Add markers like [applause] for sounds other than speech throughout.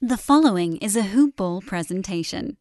The following is a Hoop Ball presentation.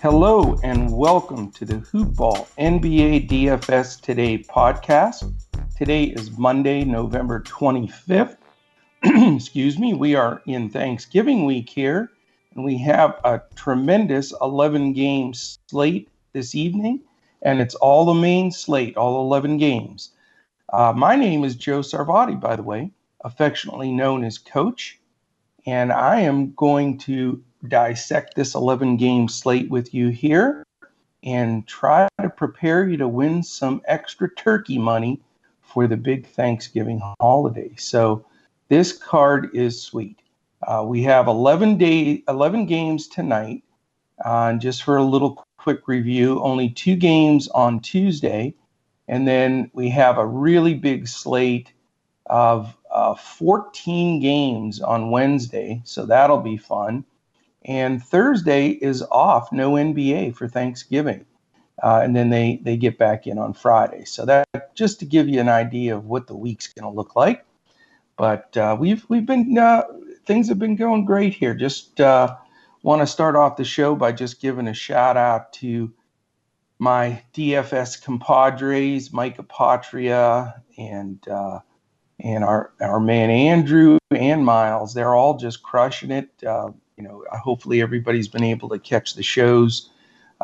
Hello and welcome to the Hoop Ball NBA DFS Today podcast. Today is Monday, November 25th. [clears throat] Excuse me, we are in Thanksgiving week here and we have a tremendous 11 game slate this evening, and it's all the main slate, all 11 games. Uh, my name is Joe Sarvati, by the way, affectionately known as Coach, and I am going to dissect this 11 game slate with you here and try to prepare you to win some extra turkey money for the big Thanksgiving holiday. So, this card is sweet. Uh, we have 11 day, 11 games tonight. Uh, and just for a little quick review, only two games on Tuesday, and then we have a really big slate of uh, 14 games on Wednesday, so that'll be fun. And Thursday is off, no NBA for Thanksgiving. Uh, and then they, they get back in on Friday. So that just to give you an idea of what the week's going to look like. But uh, we've we've been uh, things have been going great here. Just uh, want to start off the show by just giving a shout out to my DFS compadres, Micah Apotria and uh, and our our man Andrew and Miles. They're all just crushing it. Uh, you know, hopefully everybody's been able to catch the shows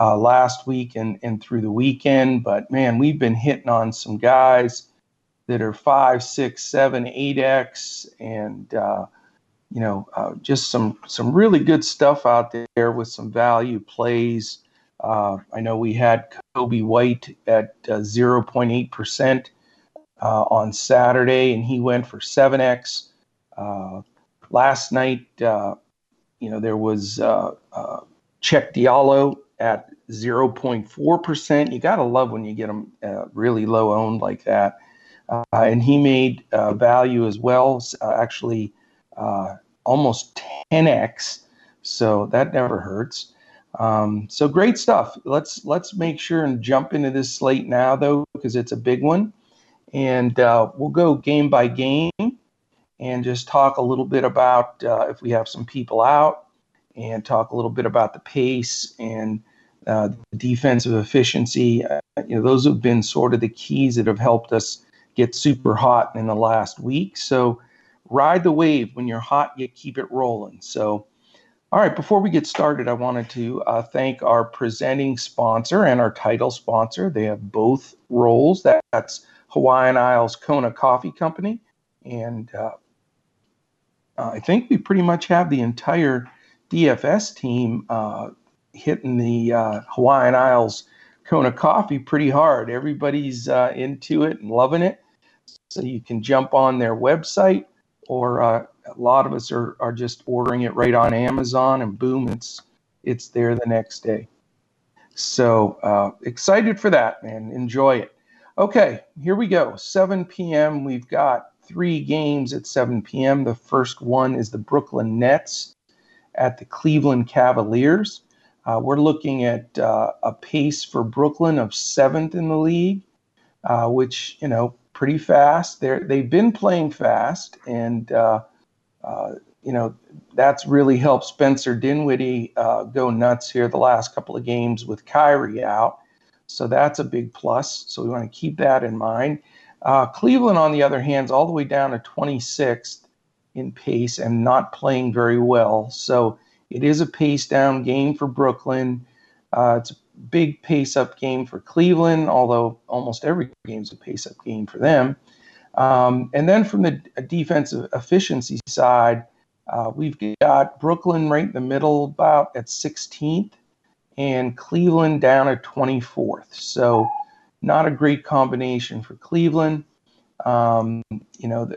uh, last week and and through the weekend. But man, we've been hitting on some guys that are five, six, seven, eight x, and uh, you know, uh, just some some really good stuff out there with some value plays. Uh, I know we had Coby White at uh, 0.8 percent uh, on Saturday, and he went for 7x. Uh, last night, uh, you know, there was Cheick Diallo at 0.4 percent. You got to love when you get them really low owned like that. and he made value as well. actually uh, almost 10x. So that never hurts. Um, so great stuff. Let's let's make sure and jump into this slate now, though, because it's a big one, and uh, we'll go game by game and just talk a little bit about uh, if we have some people out, and talk a little bit about the pace and uh, the defensive efficiency. Uh, you know, those have been sort of the keys that have helped us get super hot in the last week. So ride the wave. When you're hot, you keep it rolling. So, all right, before we get started, I wanted to uh, thank our presenting sponsor and our title sponsor. They have both roles. That's Hawaiian Isles Kona Coffee Company. And uh, I think we pretty much have the entire DFS team uh, hitting the uh, Hawaiian Isles Kona Coffee pretty hard. Everybody's uh, into it and loving it. So you can jump on their website or uh, a lot of us are, are just ordering it right on Amazon, and boom, it's it's there the next day. So uh, excited for that, man. Enjoy it. Okay, here we go. 7 p.m. We've got three games at 7 p.m. The first one is the Brooklyn Nets at the Cleveland Cavaliers. Uh, we're looking at uh, a pace for Brooklyn of seventh in the league, uh, which you know pretty fast. They're they've been playing fast, and uh, uh, you know that's really helped Spencer Dinwiddie uh, go nuts here the last couple of games with Kyrie out. So that's a big plus. So we want to keep that in mind. Uh, Cleveland, on the other hand, is all the way down to 26th in pace and not playing very well. So it is a pace down game for Brooklyn. Uh, it's big pace up game for Cleveland, although almost every game is a pace up game for them. Um, and then from the defensive efficiency side, uh, we've got Brooklyn right in the middle, about at 16th, and Cleveland down at 24th. So, not a great combination for Cleveland. Um, you know,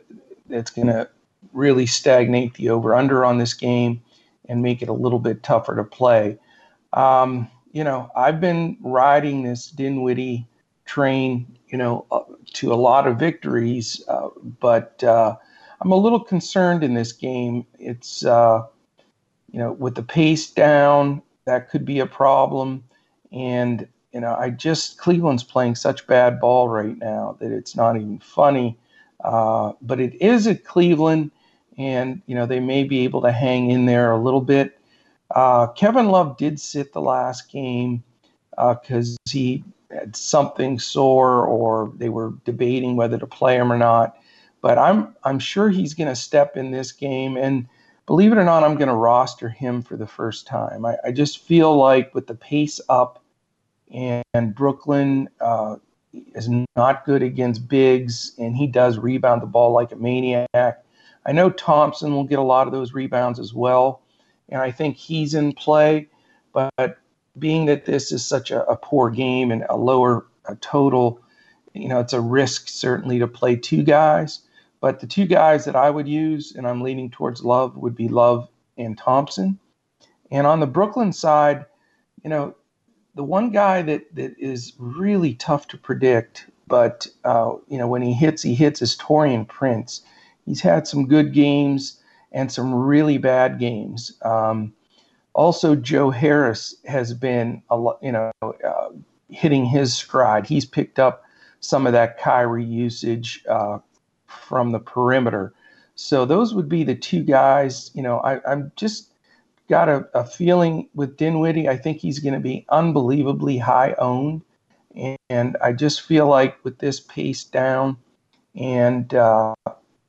that's going to really stagnate the over under on this game and make it a little bit tougher to play. Um, you know, I've been riding this Dinwiddie train, you know, uh, to a lot of victories, uh, but uh, I'm a little concerned in this game. It's, uh, you know, with the pace down that could be a problem. And you know, I just Cleveland's playing such bad ball right now that it's not even funny. Uh, but it is at Cleveland, and you know they may be able to hang in there a little bit. Uh, Kevin Love did sit the last game because uh, he had something sore, or they were debating whether to play him or not. But I'm I'm sure he's going to step in this game, and believe it or not, I'm going to roster him for the first time. I, I just feel like with the pace up and Brooklyn uh, is not good against bigs, and he does rebound the ball like a maniac. I know Thompson will get a lot of those rebounds as well, and I think he's in play. But being that this is such a, a poor game and a lower a total, you know, it's a risk certainly to play two guys. But the two guys that I would use, and I'm leaning towards Love, would be Love and Thompson. And on the Brooklyn side, you know, the one guy that that is really tough to predict, but uh, you know when he hits, he hits is Taurean Prince. He's had some good games and some really bad games. Um, also, Joe Harris has been a you know, uh, hitting his stride. He's picked up some of that Kyrie usage uh, from the perimeter. So those would be the two guys. You know, I, I'm just got a, a feeling with Dinwiddie. I think he's going to be unbelievably high owned. And I just feel like with this pace down and, uh,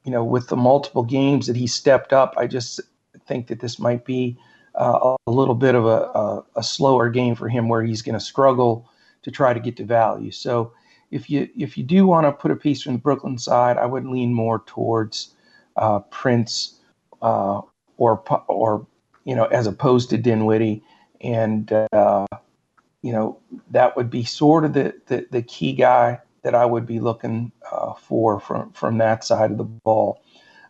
you know, with the multiple games that he stepped up, I just think that this might be uh, a little bit of a, a, a, slower game for him where he's going to struggle to try to get to value. So if you if you do want to put a piece from the Brooklyn side, I would lean more towards uh, Prince uh, or or you know, as opposed to Dinwiddie. And, uh, you know, that would be sort of the, the, the key guy that I would be looking uh, for from, from that side of the ball.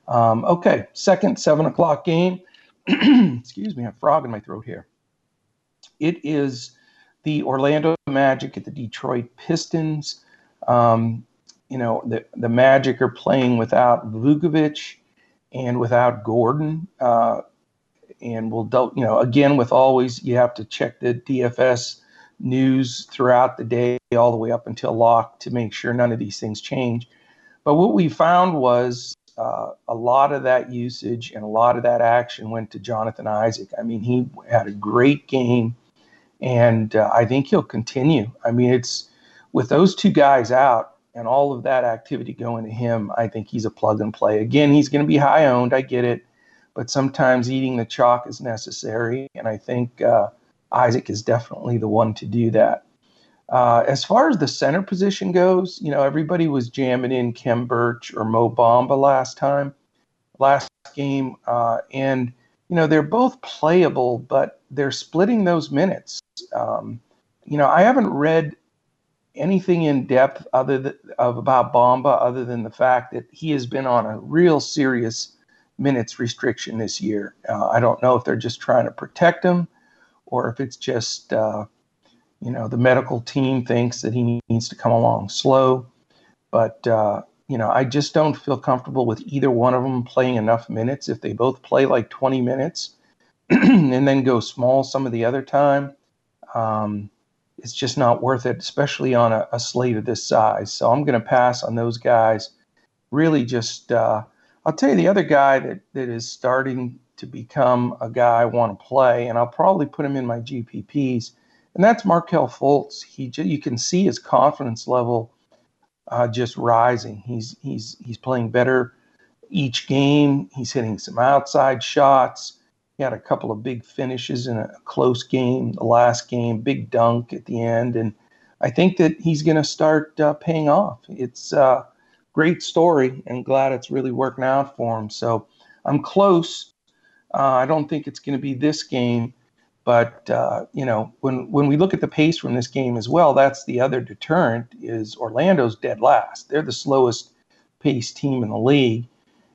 Um, okay, second seven o'clock game. [clears throat] Excuse me, I have frog in my throat here. It is the Orlando Magic at the Detroit Pistons. Um, you know, the, the Magic are playing without Vucevic and without Gordon. Uh, and we'll you know again with always you have to check the DFS news throughout the day all the way up until lock to make sure none of these things change. But what we found was uh, a lot of that usage and a lot of that action went to Jonathan Isaac. I mean, he had a great game, and uh, I think he'll continue. I mean, it's with those two guys out and all of that activity going to him. I think he's a plug and play. Again, he's going to be high owned. I get it but sometimes eating the chalk is necessary. And I think uh, Isaac is definitely the one to do that. Uh, as far as the center position goes, you know, everybody was jamming in Khem Birch or Mo Bamba last time, last game. Uh, and, you know, they're both playable, but they're splitting those minutes. Um, you know, I haven't read anything in depth other than, of about Bamba other than the fact that he has been on a real serious minutes restriction this year. Uh, I don't know if they're just trying to protect him or if it's just, uh, you know, the medical team thinks that he needs to come along slow. But, uh, you know, I just don't feel comfortable with either one of them playing enough minutes. If they both play like 20 minutes [clears throat] and then go small some of the other time, um, it's just not worth it, especially on a, a slate of this size. So I'm going to pass on those guys. Really just, uh, I'll tell you the other guy that, that is starting to become a guy I want to play, and I'll probably put him in my GPPs, and that's Markelle Fultz. He you can see his confidence level uh, just rising. He's he's he's playing better each game. He's hitting some outside shots. He had a couple of big finishes in a close game, the last game, big dunk at the end, and I think that he's going to start uh, paying off. It's a great story and glad it's really working out for him. So I'm close. Uh, I don't think it's going to be this game, but uh, you know when when we look at the pace from this game as well, that's the other deterrent is Orlando's dead last. They're the slowest pace team in the league,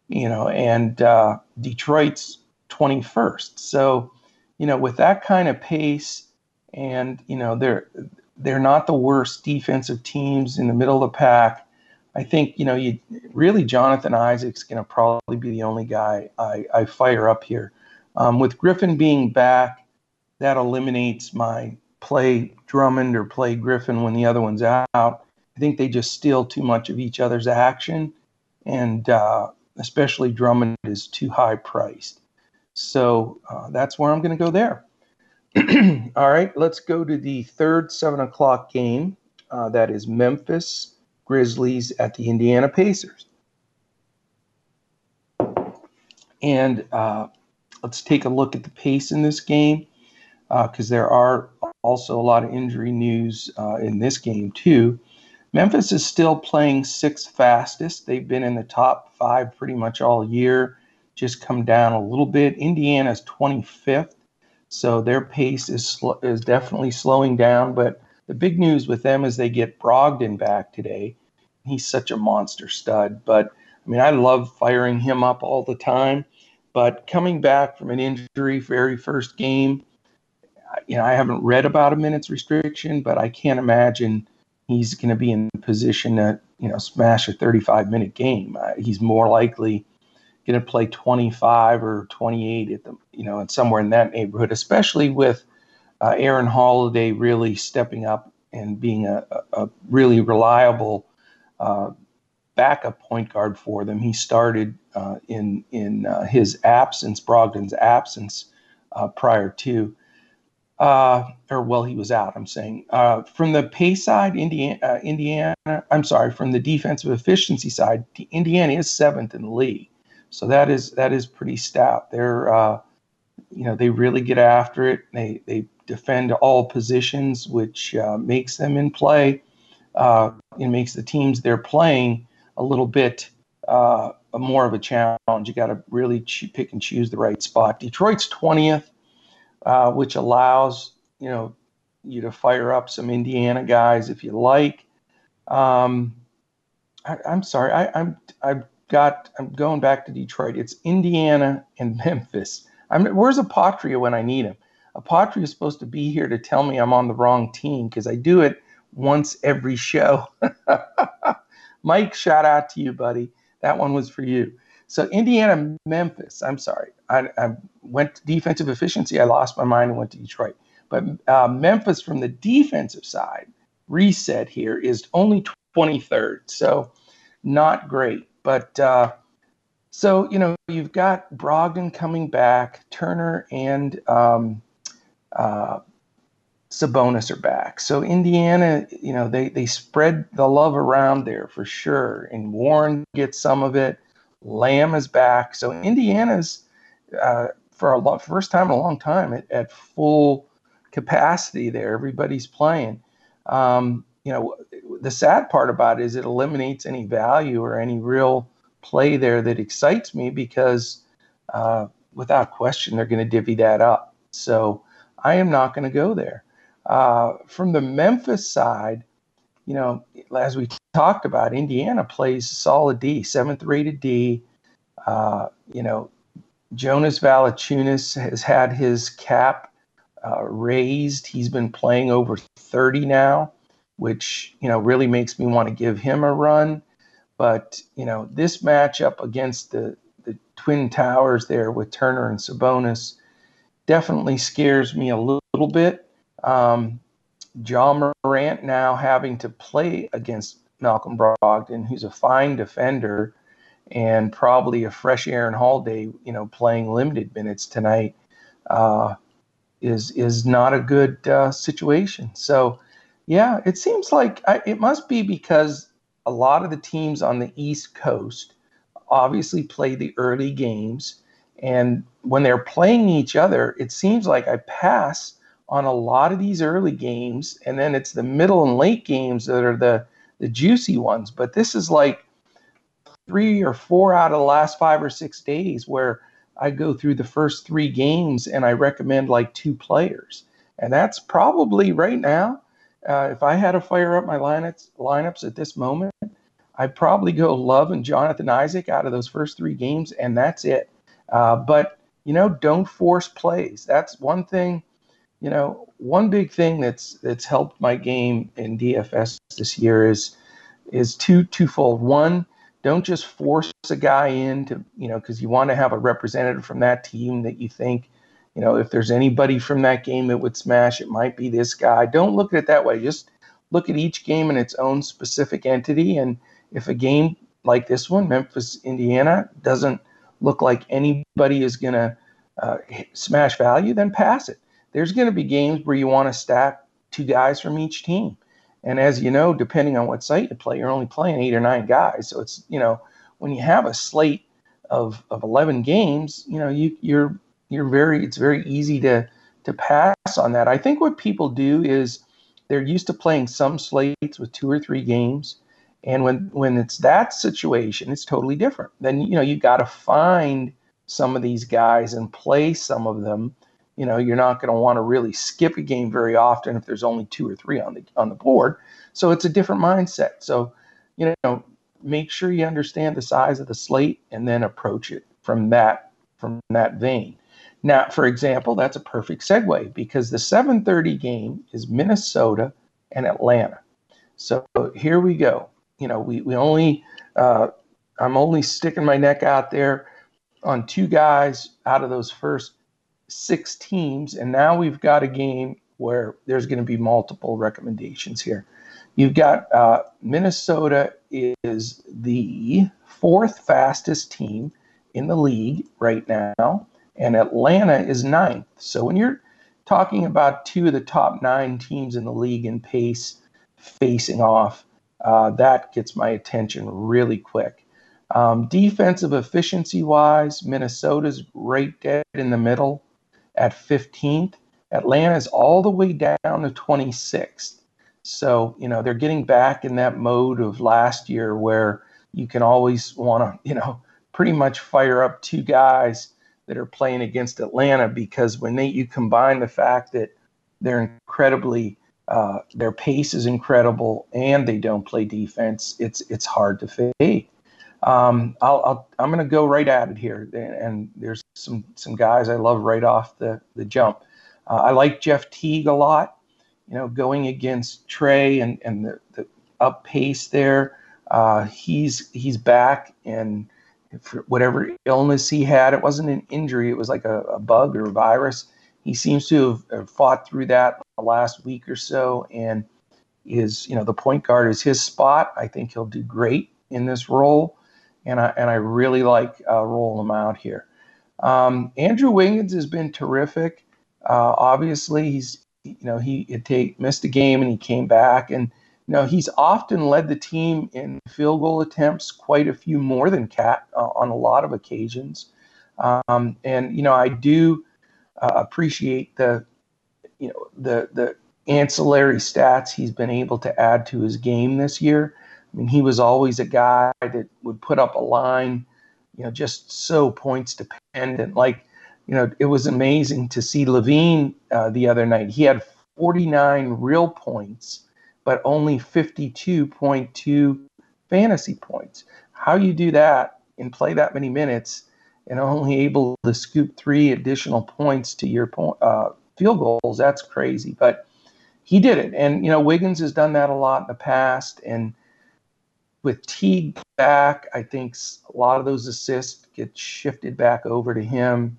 you know, and uh, Detroit's 21st. So you know with that kind of pace, and you know they're they're not the worst defensive teams in the middle of the pack I think you know you really Jonathan Isaac's going to probably be the only guy I, I fire up here. Um, with Griffin being back, that eliminates my play Drummond or play Griffin when the other one's out. I think they just steal too much of each other's action, and uh, especially Drummond is too high priced. So uh, that's where I'm going to go there. [clears throat] All right, let's go to the third seven o'clock game. Uh, that is Memphis Grizzlies at the Indiana Pacers. And uh, let's take a look at the pace in this game because uh, there are also a lot of injury news uh, in this game, too. Memphis is still playing sixth fastest. They've been in the top five pretty much all year, just come down a little bit. Indiana's 25th, so their pace is, sl- is definitely slowing down. But the big news with them is they get Brogdon back today. He's such a monster stud. But I mean, I love firing him up all the time. But coming back from an injury, very first game, you know, I haven't read about a minutes restriction, but I can't imagine he's going to be in position to, you know, smash a 35 minute game. Uh, he's more likely going to play 25 or 28 at the, you know, and somewhere in that neighborhood, especially with uh, Aaron Holiday really stepping up and being a, a really reliable uh, backup point guard for them. He started uh, in in uh, his absence, Brogdon's absence, uh, prior to uh, or well, he was out. I'm saying from the pay side, Indiana, Indiana. I'm sorry, from the defensive efficiency side, Indiana is seventh in the league. So that is that is pretty stout. They're you know they really get after it. They they defend all positions, which uh, makes them in play. Uh, it makes the teams they're playing a little bit uh, more of a challenge. You got to really pick and choose the right spot. Detroit's 20th uh, which allows you know you to fire up some Indiana guys if you like. Um, I, am sorry, I, I'm I've got I'm going back to Detroit. It's Indiana and [laughs] Memphis. I'm where's Apotria when I need him? Apotria is supposed to be here to tell me I'm on the wrong team because I do it once every show. [laughs] Mike, shout out to you, buddy. That one was for you. So Indiana, Memphis. I'm sorry. I, I went to defensive efficiency. I lost my mind and went to Detroit. But uh, Memphis, from the defensive side, reset here is only 23rd. So not great. But uh, so, you know, you've got Brogdon coming back, Turner and um, uh, Sabonis are back. So Indiana, you know, they, they spread the love around there for sure. And Warren gets some of it. Lamb is back. So Indiana's uh, for a long, first time in a long time at, at full capacity there. Everybody's playing. Um, you know, the sad part about it is it eliminates any value or any real play there that excites me because uh, without question they're going to divvy that up. So I am not going to go there. Uh, from the Memphis side, you know, as we talked about, Indiana plays solid D, seventh rated D. Uh, you know, Jonas Valanciunas has had his cap uh, raised. He's been playing over 30 now, which you know really makes me want to give him a run. But you know this matchup against the the Twin Towers there with Turner and Sabonis definitely scares me a little, little bit. Um, Ja Morant now having to play against Malcolm Brogdon, who's a fine defender and probably a fresh Aaron Holiday, you know, playing limited minutes tonight, uh, is is not a good uh, situation. So, yeah, it seems like I, it must be because a lot of the teams on the East Coast obviously play the early games, and when they're playing each other, it seems like I pass on a lot of these early games, and then it's the middle and late games that are the the juicy ones. But this is like three or four out of the last five or six days where I go through the first three games and I recommend like two players. And that's probably right now, uh, if I had to fire up my lineups, lineups at this moment, I'd probably go Love and Jonathan Isaac out of those first three games, and that's it. Uh, but, you know, don't force plays. That's one thing, you know, one big thing that's that's helped my game in DFS this year is is two twofold. One, don't just force a guy in to, you know, because you want to have a representative from that team that you think, you know, if there's anybody from that game that would smash, it might be this guy. Don't look at it that way. Just look at each game in its own specific entity. And if a game like this one, Memphis, Indiana, doesn't look like anybody is going to uh, smash value, then pass it. There's going to be games where you want to stack two guys from each team. And as you know, depending on what site you play, you're only playing eight or nine guys. So it's, you know, when you have a slate of, of 11 games, you know, you, you're, you're very, it's very easy to, to pass on that. I think what people do is they're used to playing some slates with two or three games. And when, when it's that situation, it's totally different. Then, you know, you got to find some of these guys and play some of them. You know, you're not going to want to really skip a game very often if there's only two or three on the on the board. So it's a different mindset. So, you know, make sure you understand the size of the slate and then approach it from that from that vein. Now, for example, that's a perfect segue because the 7:30 game is Minnesota and Atlanta. So here we go. You know, we we only uh, I'm only sticking my neck out there on two guys out of those first six teams, and now we've got a game where there's going to be multiple recommendations here. You've got uh, Minnesota is the fourth fastest team in the league right now, and Atlanta is ninth. So when you're talking about two of the top nine teams in the league in pace facing off, uh, that gets my attention really quick. Um, defensive efficiency wise, Minnesota's right dead in the middle at 15th. Atlanta's all the way down to 26th. So, you know, they're getting back in that mode of last year where you can always want to, you know, pretty much fire up two guys that are playing against Atlanta because when they you combine the fact that they're incredibly uh, their pace is incredible and they don't play defense, it's it's hard to fade. Um, I'll, i am going to go right at it here, and there's some some guys I love right off the the jump. Uh, I like Jeff Teague a lot. You know, going against Trae and and the, the up pace there. Uh, he's he's back and for whatever illness he had, it wasn't an injury. It was like a, a bug or a virus. He seems to have fought through that the last week or so, and is you know the point guard is his spot. I think he'll do great in this role and I and I really like uh, rolling him out here. Um, Andrew Wiggins has been terrific. Uh, obviously, he's you know he take, missed a game and he came back, and you know he's often led the team in field goal attempts, quite a few more than KAT uh, on a lot of occasions. Um, and you know I do uh, appreciate the you know the the ancillary stats he's been able to add to his game this year. I mean, he was always a guy that would put up a line, you know, just so points dependent. Like, you know, it was amazing to see LaVine uh, the other night. He had 49 real points, but only 52.2 fantasy points. How you do that and play that many minutes and only able to scoop three additional points to your point, uh, field goals, that's crazy. But he did it. And, you know, Wiggins has done that a lot in the past. And, with Teague back, I think a lot of those assists get shifted back over to him.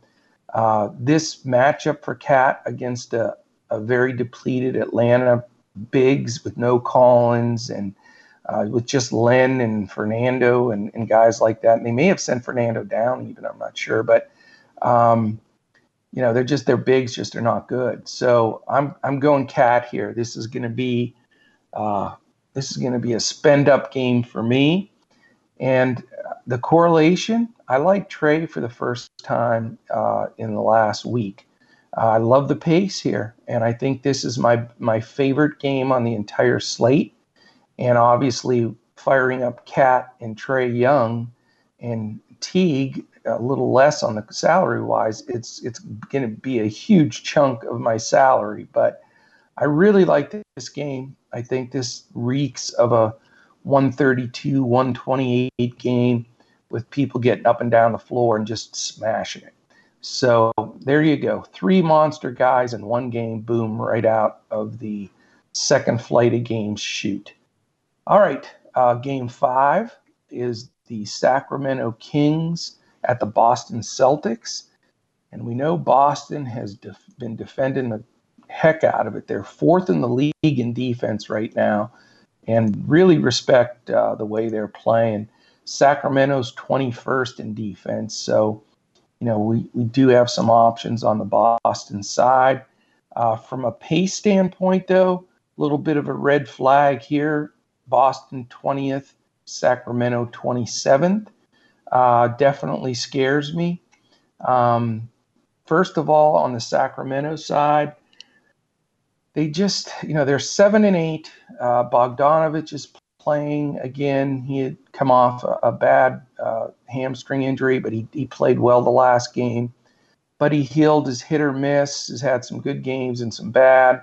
Uh, this matchup for KAT against a, a, very depleted Atlanta bigs with no Collins and uh, with just Len and Fernando and, and, guys like that. And they may have sent Fernando down, even I'm not sure, but um, you know they're just their bigs just are not good. So I'm I'm going KAT here. This is going to be uh, this is going to be a spend up game for me. And the correlation, I like Trae for the first time uh, in the last week. Uh, I love the pace here, and I think this is my my favorite game on the entire slate. And obviously, firing up KAT and Trae Young and Teague a little less on the salary wise, it's it's going to be a huge chunk of my salary. But I really like this game. I think this reeks of a 132, 128 game with people getting up and down the floor and just smashing it. So there you go. Three monster guys in one game. Boom, right out of the second flight of games shoot. All right, uh, game five is the Sacramento Kings at the Boston Celtics. And we know Boston has def- been defending the heck out of it. They're fourth in the league in defense right now, and really respect uh, the way they're playing. Sacramento's 21st in defense, so you know we, we do have some options on the Boston side. Uh, from a pace standpoint, though, a little bit of a red flag here. Boston 20th, Sacramento 27th. Uh, definitely scares me. Um, first of all, on the Sacramento side, they just, you know, they're seven and eight. Uh, Bogdanovic is playing again. He had come off a, a bad uh, hamstring injury, but he, he played well the last game. But he healed his hit or miss, has had some good games and some bad.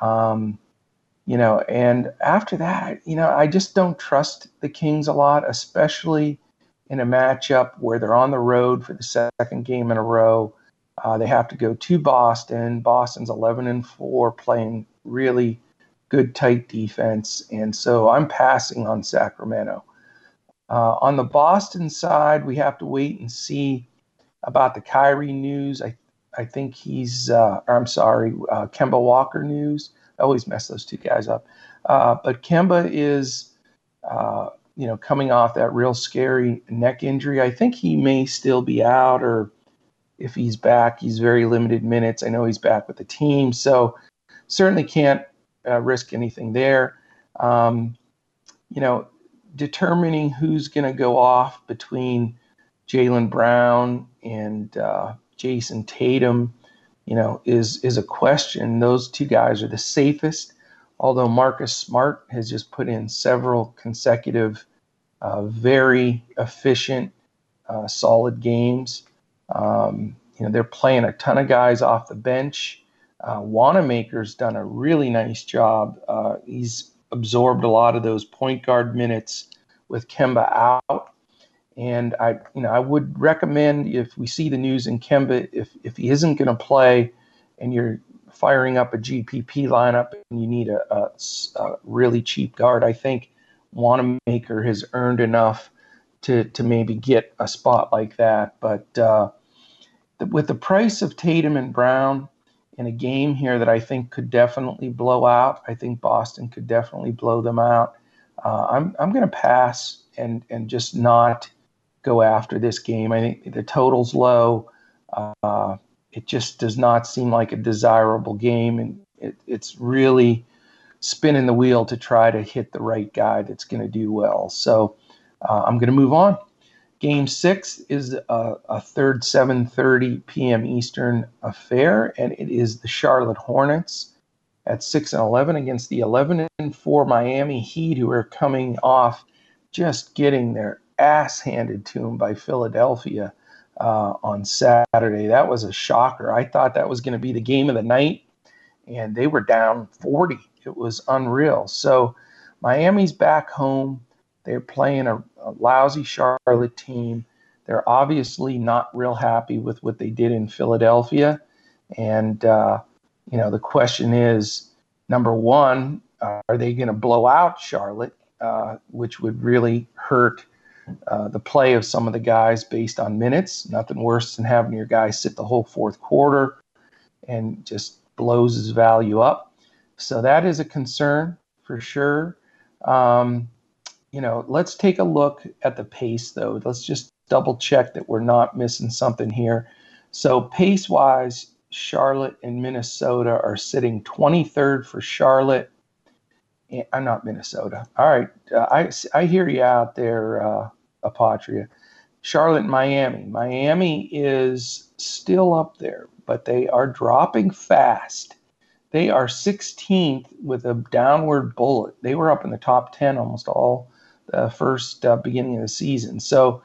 Um, you know, and after that, you know, I just don't trust the Kings a lot, especially in a matchup where they're on the road for the second game in a row. Uh, they have to go to Boston. Boston's 11 and 4, playing really good, tight defense. And so I'm passing on Sacramento. Uh, on the Boston side, we have to wait and see about the Kyrie news. I, I think he's, uh, I'm sorry, uh, Kemba Walker news. I always mess those two guys up. Uh, but Kemba is, uh, you know, coming off that real scary neck injury. I think he may still be out or if he's back, he's very limited minutes. I know he's back with the team, so certainly can't uh, risk anything there. Um, you know, determining who's going to go off between Jaylen Brown and uh, Jayson Tatum, you know, is is a question. Those two guys are the safest. Although Marcus Smart has just put in several consecutive, uh, very efficient, uh, solid games. Um, you know, they're playing a ton of guys off the bench. Uh, Wanamaker's done a really nice job. Uh, he's absorbed a lot of those point guard minutes with Kemba out. And I, you know, I would recommend if we see the news in Kemba, if if he isn't going to play, and you're firing up a GPP lineup and you need a, a, a really cheap guard, I think Wanamaker has earned enough to to maybe get a spot like that. But uh, with the price of Tatum and Brown in a game here that I think could definitely blow out, I think Boston could definitely blow them out. Uh, I'm I'm going to pass and and just not go after this game. I think the total's low. Uh, it just does not seem like a desirable game, and it, it's really spinning the wheel to try to hit the right guy that's going to do well. So uh, I'm going to move on. Game six is a, a third 7:30 p.m. Eastern affair, and it is the Charlotte Hornets at six and 11 against the 11 and four Miami Heat, who are coming off just getting their ass handed to him by Philadelphia uh, on Saturday. That was a shocker. I thought that was going to be the game of the night, and they were down 40. It was unreal. So Miami's back home. They're playing a, a lousy Charlotte team. They're obviously not real happy with what they did in Philadelphia. And, uh, you know, the question is number one, uh, are they going to blow out Charlotte, uh, which would really hurt uh, the play of some of the guys based on minutes? Nothing worse than having your guys sit the whole fourth quarter and just blows his value up. So that is a concern for sure. Um, you know, let's take a look at the pace though. Let's just double check that we're not missing something here. So pace wise, Charlotte and Minnesota are sitting 23rd for Charlotte. I'm not Minnesota. All right, uh, I I hear you out there, uh, Apotria. Charlotte Miami. Miami is still up there, but they are dropping fast. They are 16th with a downward bullet. They were up in the top 10 almost all the first uh, beginning of the season. So,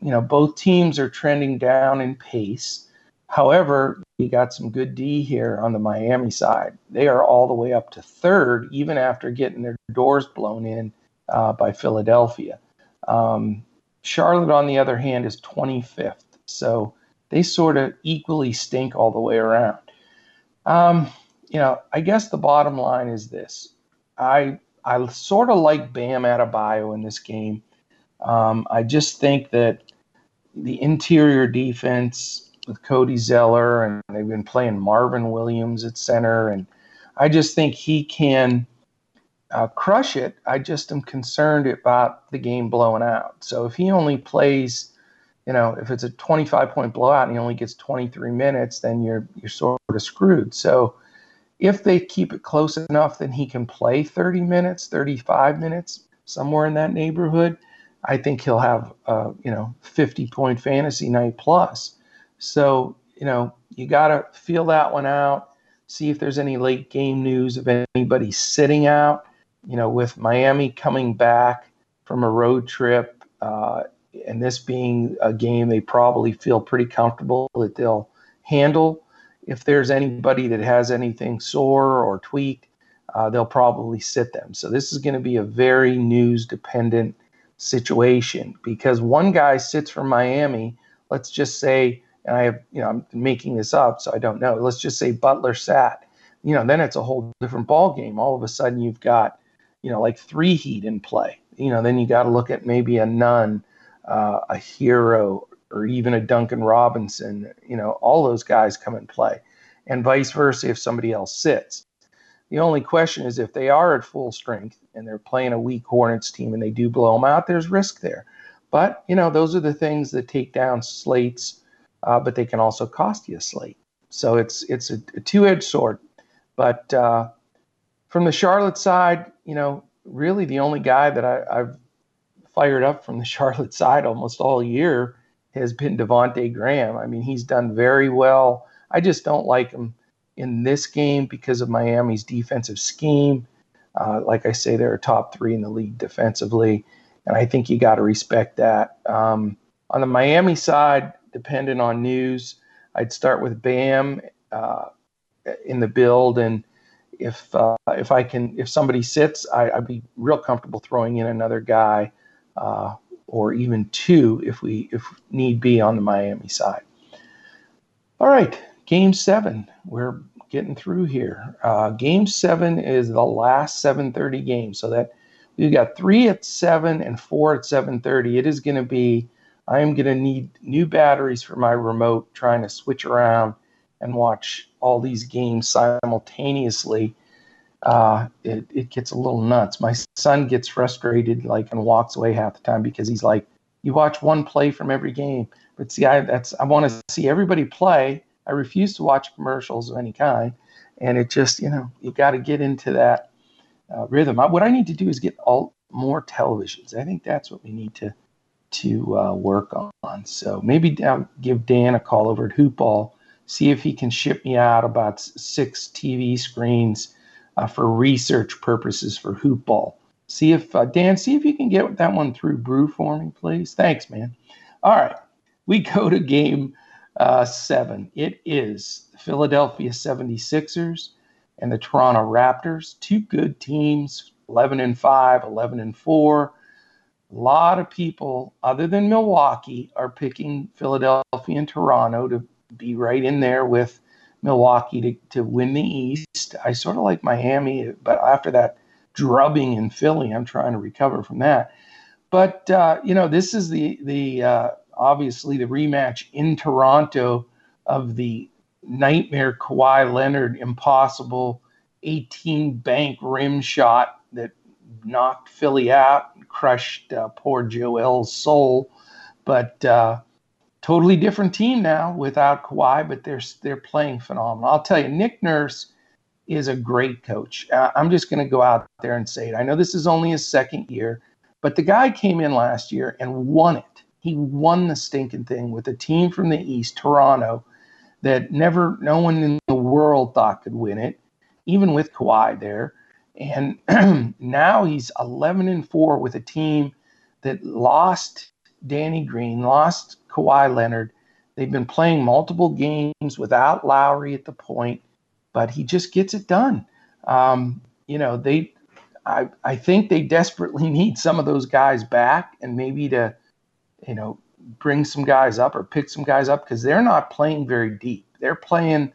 you know, both teams are trending down in pace. However, you got some good D here on the Miami side. They are all the way up to third, even after getting their doors blown in uh, by Philadelphia. Um, Charlotte, on the other hand, is 25th. So they sort of equally stink all the way around. Um, you know, I guess the bottom line is this. I I sort of like Bam Adebayo in this game. Um, I just think that the interior defense with Cody Zeller, and they've been playing Marvin Williams at center, and I just think he can uh, crush it. I just am concerned about the game blowing out. So if he only plays, you know, if it's a 25 point blowout and he only gets 23 minutes, then you're you're sort of screwed. So if they keep it close enough, then he can play 30 minutes, 35 minutes, somewhere in that neighborhood. I think he'll have, uh, you know, 50 point fantasy night plus. So, you know, you got to feel that one out, see if there's any late game news of anybody sitting out you know, with Miami coming back from a road trip, uh, and this being a game they probably feel pretty comfortable that they'll handle. If there's anybody that has anything sore or tweaked, uh, they'll probably sit them. So this is going to be a very news dependent situation because one guy sits for Miami. Let's just say, and I have, you know, I'm making this up, so I don't know. Let's just say Butler sat. You know, then it's a whole different ball game. All of a sudden, you've got you know, like three heat in play. You know, then you got to look at maybe a Nunn, uh, a Herro, or even a Duncan Robinson. You know, all those guys come in play, and vice versa if somebody else sits. The only question is if they are at full strength and they're playing a weak Hornets team and they do blow them out, there's risk there. But you know, those are the things that take down slates, uh, but they can also cost you a slate. So it's it's a, a two-edged sword. But uh, from the Charlotte side, you know, really the only guy that I, have fired up from the [laughs] Charlotte side almost all year has been Devonte Graham. I mean, he's done very well. I just don't like him in this game because of Miami's defensive scheme. Uh, like I say, they're a top three in the league defensively, and I think you got to respect that. Um, on the Miami side, dependent on news, I'd start with Bam uh, in the build and if uh, if I can if somebody sits, I, would be real comfortable throwing in another guy uh, or even two if we if need be on the Miami side. All right, Game Seven. We're getting through here. Uh, game Seven is the last 7:30 game, so that we've got three at seven and four at 7:30. It is going to be. I am going to need new batteries for my remote, trying to switch around and watch all these games simultaneously, uh, it, it gets a little nuts. My son gets frustrated, like, and walks away half the time because he's like, "You watch one play from every game." But see, I that's I want to see everybody play. I refuse to watch commercials of any kind, and it just you know you got to get into that uh, rhythm. I, what I need to do is get all more televisions. I think that's what we need to to uh, work on. So maybe I'll give Dan a call over at Hoopball see if he can ship me out about six TV screens uh, for research purposes for hoopball. See if uh, Dan, see if you can get that one through Brew for me, please. Thanks, man. All right, we [laughs] go to game uh, seven. It is Philadelphia 76ers and the Toronto Raptors, two good teams, 11 and 5, 11 and 4. A lot of people, other than Milwaukee, are picking Philadelphia and Toronto to be right in there with Milwaukee to, to win the East. I sort of like Miami, but after that drubbing in Philly, I'm trying to recover from that. But uh, you know, this is the the uh, obviously the rematch in Toronto of the nightmare Kawhi Leonard impossible 18 bank rim shot that knocked Philly out, and crushed uh, poor Joel's soul. But uh, totally different team now without Kawhi, but they're they're playing phenomenal. I'll tell you, Nick Nurse is a great coach. Uh, I'm just going to go out there and say it. I know this is only his second year, but the guy came in last year and won it. He won the stinking thing with a team from the East, Toronto, that never, no one in the world thought could win it, even with Kawhi there. And [clears throat] now he's 11 and 4 with a team that lost Danny Green, lost Kawhi Leonard. They've been playing multiple games without Lowry at the point, but he just gets it done. Um, you know, they, I, I think they desperately [laughs] need some of those guys back and maybe to, you know, bring some guys up or pick some guys up because they're not playing very deep. They're playing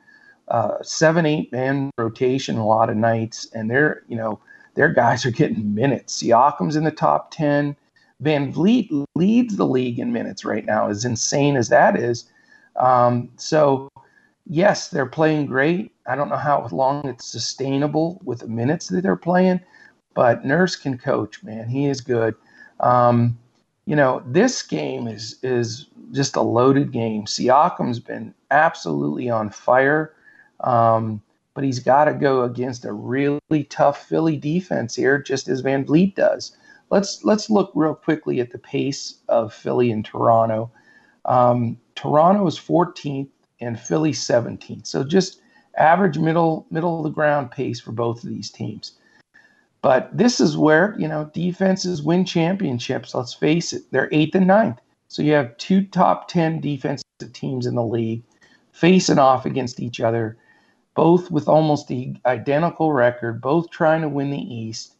uh, seven, eight man rotation a lot of nights, and they're, you know, their guys are getting minutes. Siakam's in the top 10. VanVleet leads the league in minutes right now, as insane as that is. Um, so, yes, they're playing great. I don't know how long it's sustainable with the minutes that they're playing, but Nurse can coach, man. He is good. Um, you know, this game is is just a loaded game. Siakam's been absolutely on fire, um, but he's got to go against a really tough Philly defense here, just as VanVleet does. Let's let's look real quickly at the pace of Philly and Toronto. Um, Toronto is 14th and Philly 17th, so just average middle middle of the ground pace for both of these teams. But this is where, you know, defenses win championships. Let's face it, they're eighth and ninth. So you have two top 10 defensive teams in the league facing off against each other, both with almost the identical record, both trying to win the East.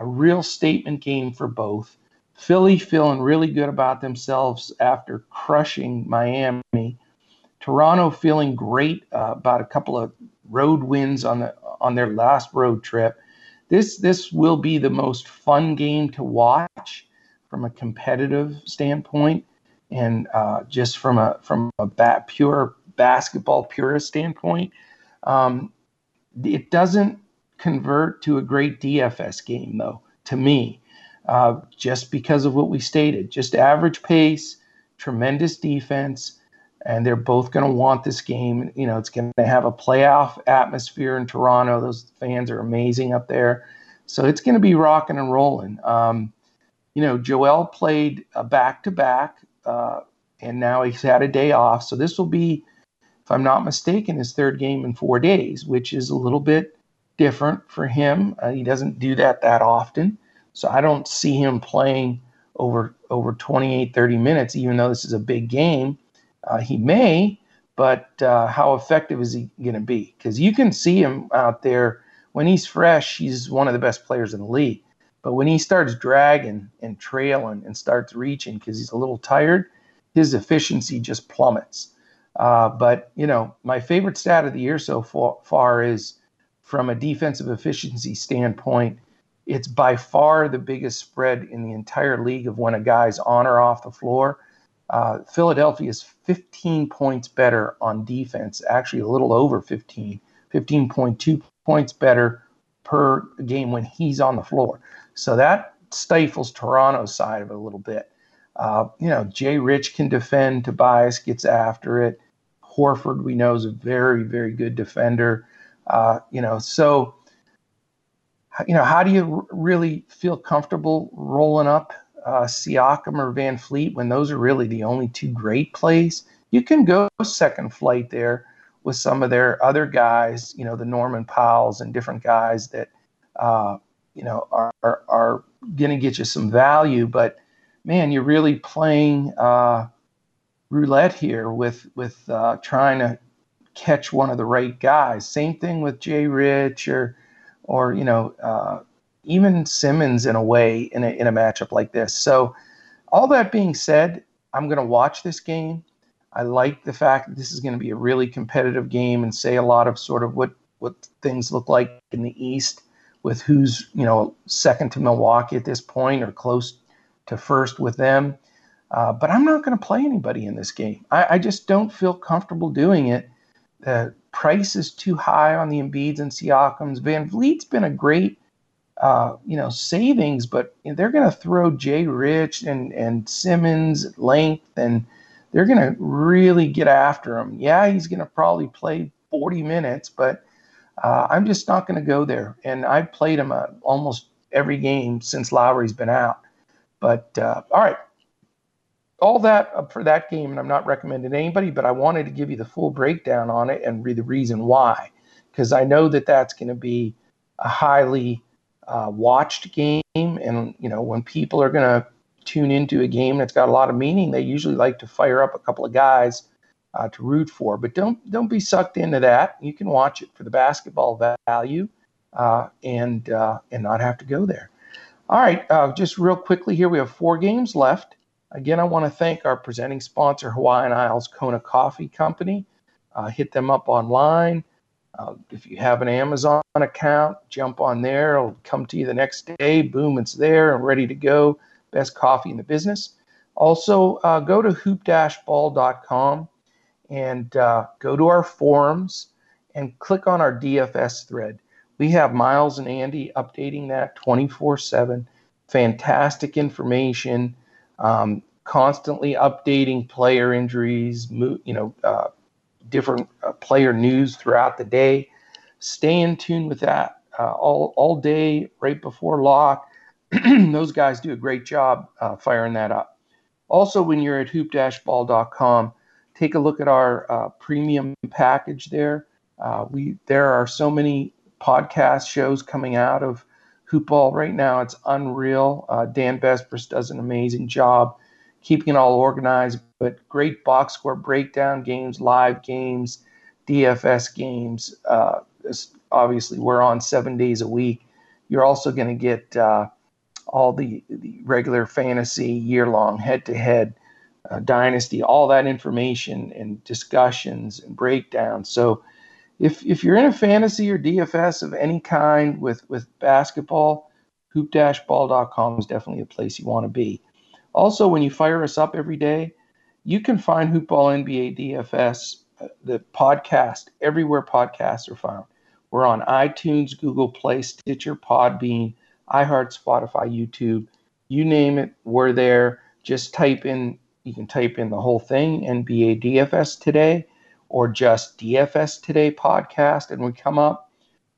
A real statement game for both. Philly feeling really good about themselves after crushing Miami. Toronto feeling great uh, about a couple of road wins on the on their last road trip this this will be the most fun game to watch from a competitive standpoint, and uh, just from a from a bat, pure basketball purist standpoint. Um, it doesn't convert to a great DFS game though. To me, uh, just because of what we stated, just average pace, tremendous defense and they're both going to want this game. You know, it's going to have a playoff atmosphere in Toronto. Those fans are amazing up there, so it's going to be rocking and rolling. Um, you know, Joel played a back to back, and now he's had a day off. So this will be, if I'm not mistaken, his third game in four days, which is a little bit different for him. Uh, he doesn't do that that often, so I don't see him playing over over 28, 30 minutes, even though this is a big game. Uh, he may, but uh, how effective is he going to be? Because you can see him out there when he's fresh. He's one of the best players in the league. But when he starts dragging and trailing and starts reaching because he's a little tired, his efficiency just plummets. Uh, but you know, my favorite stat of the year so far is from a defensive efficiency standpoint. It's by far the biggest spread in the entire league of when a guy's on or off the floor uh, Philadelphia is 15 points better on defense, actually a little over 15, 15.2 points better per game when he's on the floor. So that stifles Toronto's side of it a little bit. Uh, you know, Jay Rich can defend. Tobias gets after it. Horford, we know, is a very, very good defender. Uh, you know, so you know, how do you really feel comfortable rolling up uh, Siakam or VanVleet, when those are really the only two great plays, you can go second flight there with some of their other guys, you know, the Norman Powells and different guys that, uh, you know, are, are, are going to get you some value. But man, you're really playing uh, roulette here with, with uh, trying to catch one of the right guys. Same thing with Jay Rich or, or, you know, uh, even Simmons in a way in a, in a matchup like this. So, all that being said, I'm going to watch this game. I like the fact that this is going to be a really competitive game and say a lot of sort of what what things look like in the East with who's you know second to Milwaukee at this point or close to first with them. Uh, but I'm not going to play anybody in this game. I, I, just don't feel comfortable doing it. The price is too high on the Embiids and Siakams. VanVleet's been a great uh, you know, savings, but they're going to throw Jay Rich and, and Simmons at length, and they're going to really get after him. Yeah, he's going to probably play 40 minutes, but uh, I'm just not going to go there. And I've played him uh, almost every game since Lowry's been out. But uh, all right, all that for that game, and I'm not recommending anybody, but I wanted to give you the full breakdown on it and read the reason why, because I know that that's going to be a highly uh, watched game. And, you know, when people are going to tune into a game that's got a lot of meaning, they usually like to fire up a couple of guys uh, to root for. But don't don't be sucked into that. You can watch it for the basketball value uh, and uh, and not have to go there. All right, uh, just real quickly here, we have four games left. Again, I want to thank our presenting sponsor, Hawaiian Isles Kona Coffee Company. Uh, hit them up online. Uh, if you have an Amazon account, jump on there. It'll come to you the next day. Boom, it's there and ready to go. Best coffee in the business. Also, uh, go to hoop-ball.com and uh, go to our forums and click on our DFS thread. We have Miles and Andy updating that 24 7. Fantastic information, um, constantly updating player injuries, you know, uh, different uh, player news throughout the day. Stay in tune with that uh, all, all day right before lock. [clears throat] Those guys do a great job uh, firing that up. Also, when you're at hoop-ball.com, take a look at our uh, premium package there. Uh, we there are so many podcast shows coming out of hoopball right now. It's unreal. Uh, Dan Besbris does an amazing job keeping it all organized. But great box score breakdown games, live games, DFS games. Uh, obviously, we're on seven days a week. You're also going to get uh, all the, the regular fantasy year long head to head dynasty, all that information and discussions and breakdowns. So if if you're in a fantasy or DFS of any kind with with basketball, hoop-ball.com is definitely a place you want to be. Also, when you fire us up every day, you can find Hoopball NBA DFS, uh, the podcast, everywhere podcasts are found. We're on iTunes, Google Play, Stitcher, Podbean, iHeart, Spotify, YouTube. You name it, we're there. Just type in, you can type in the whole thing, NBA DFS today, or just DFS Today podcast, and we come up.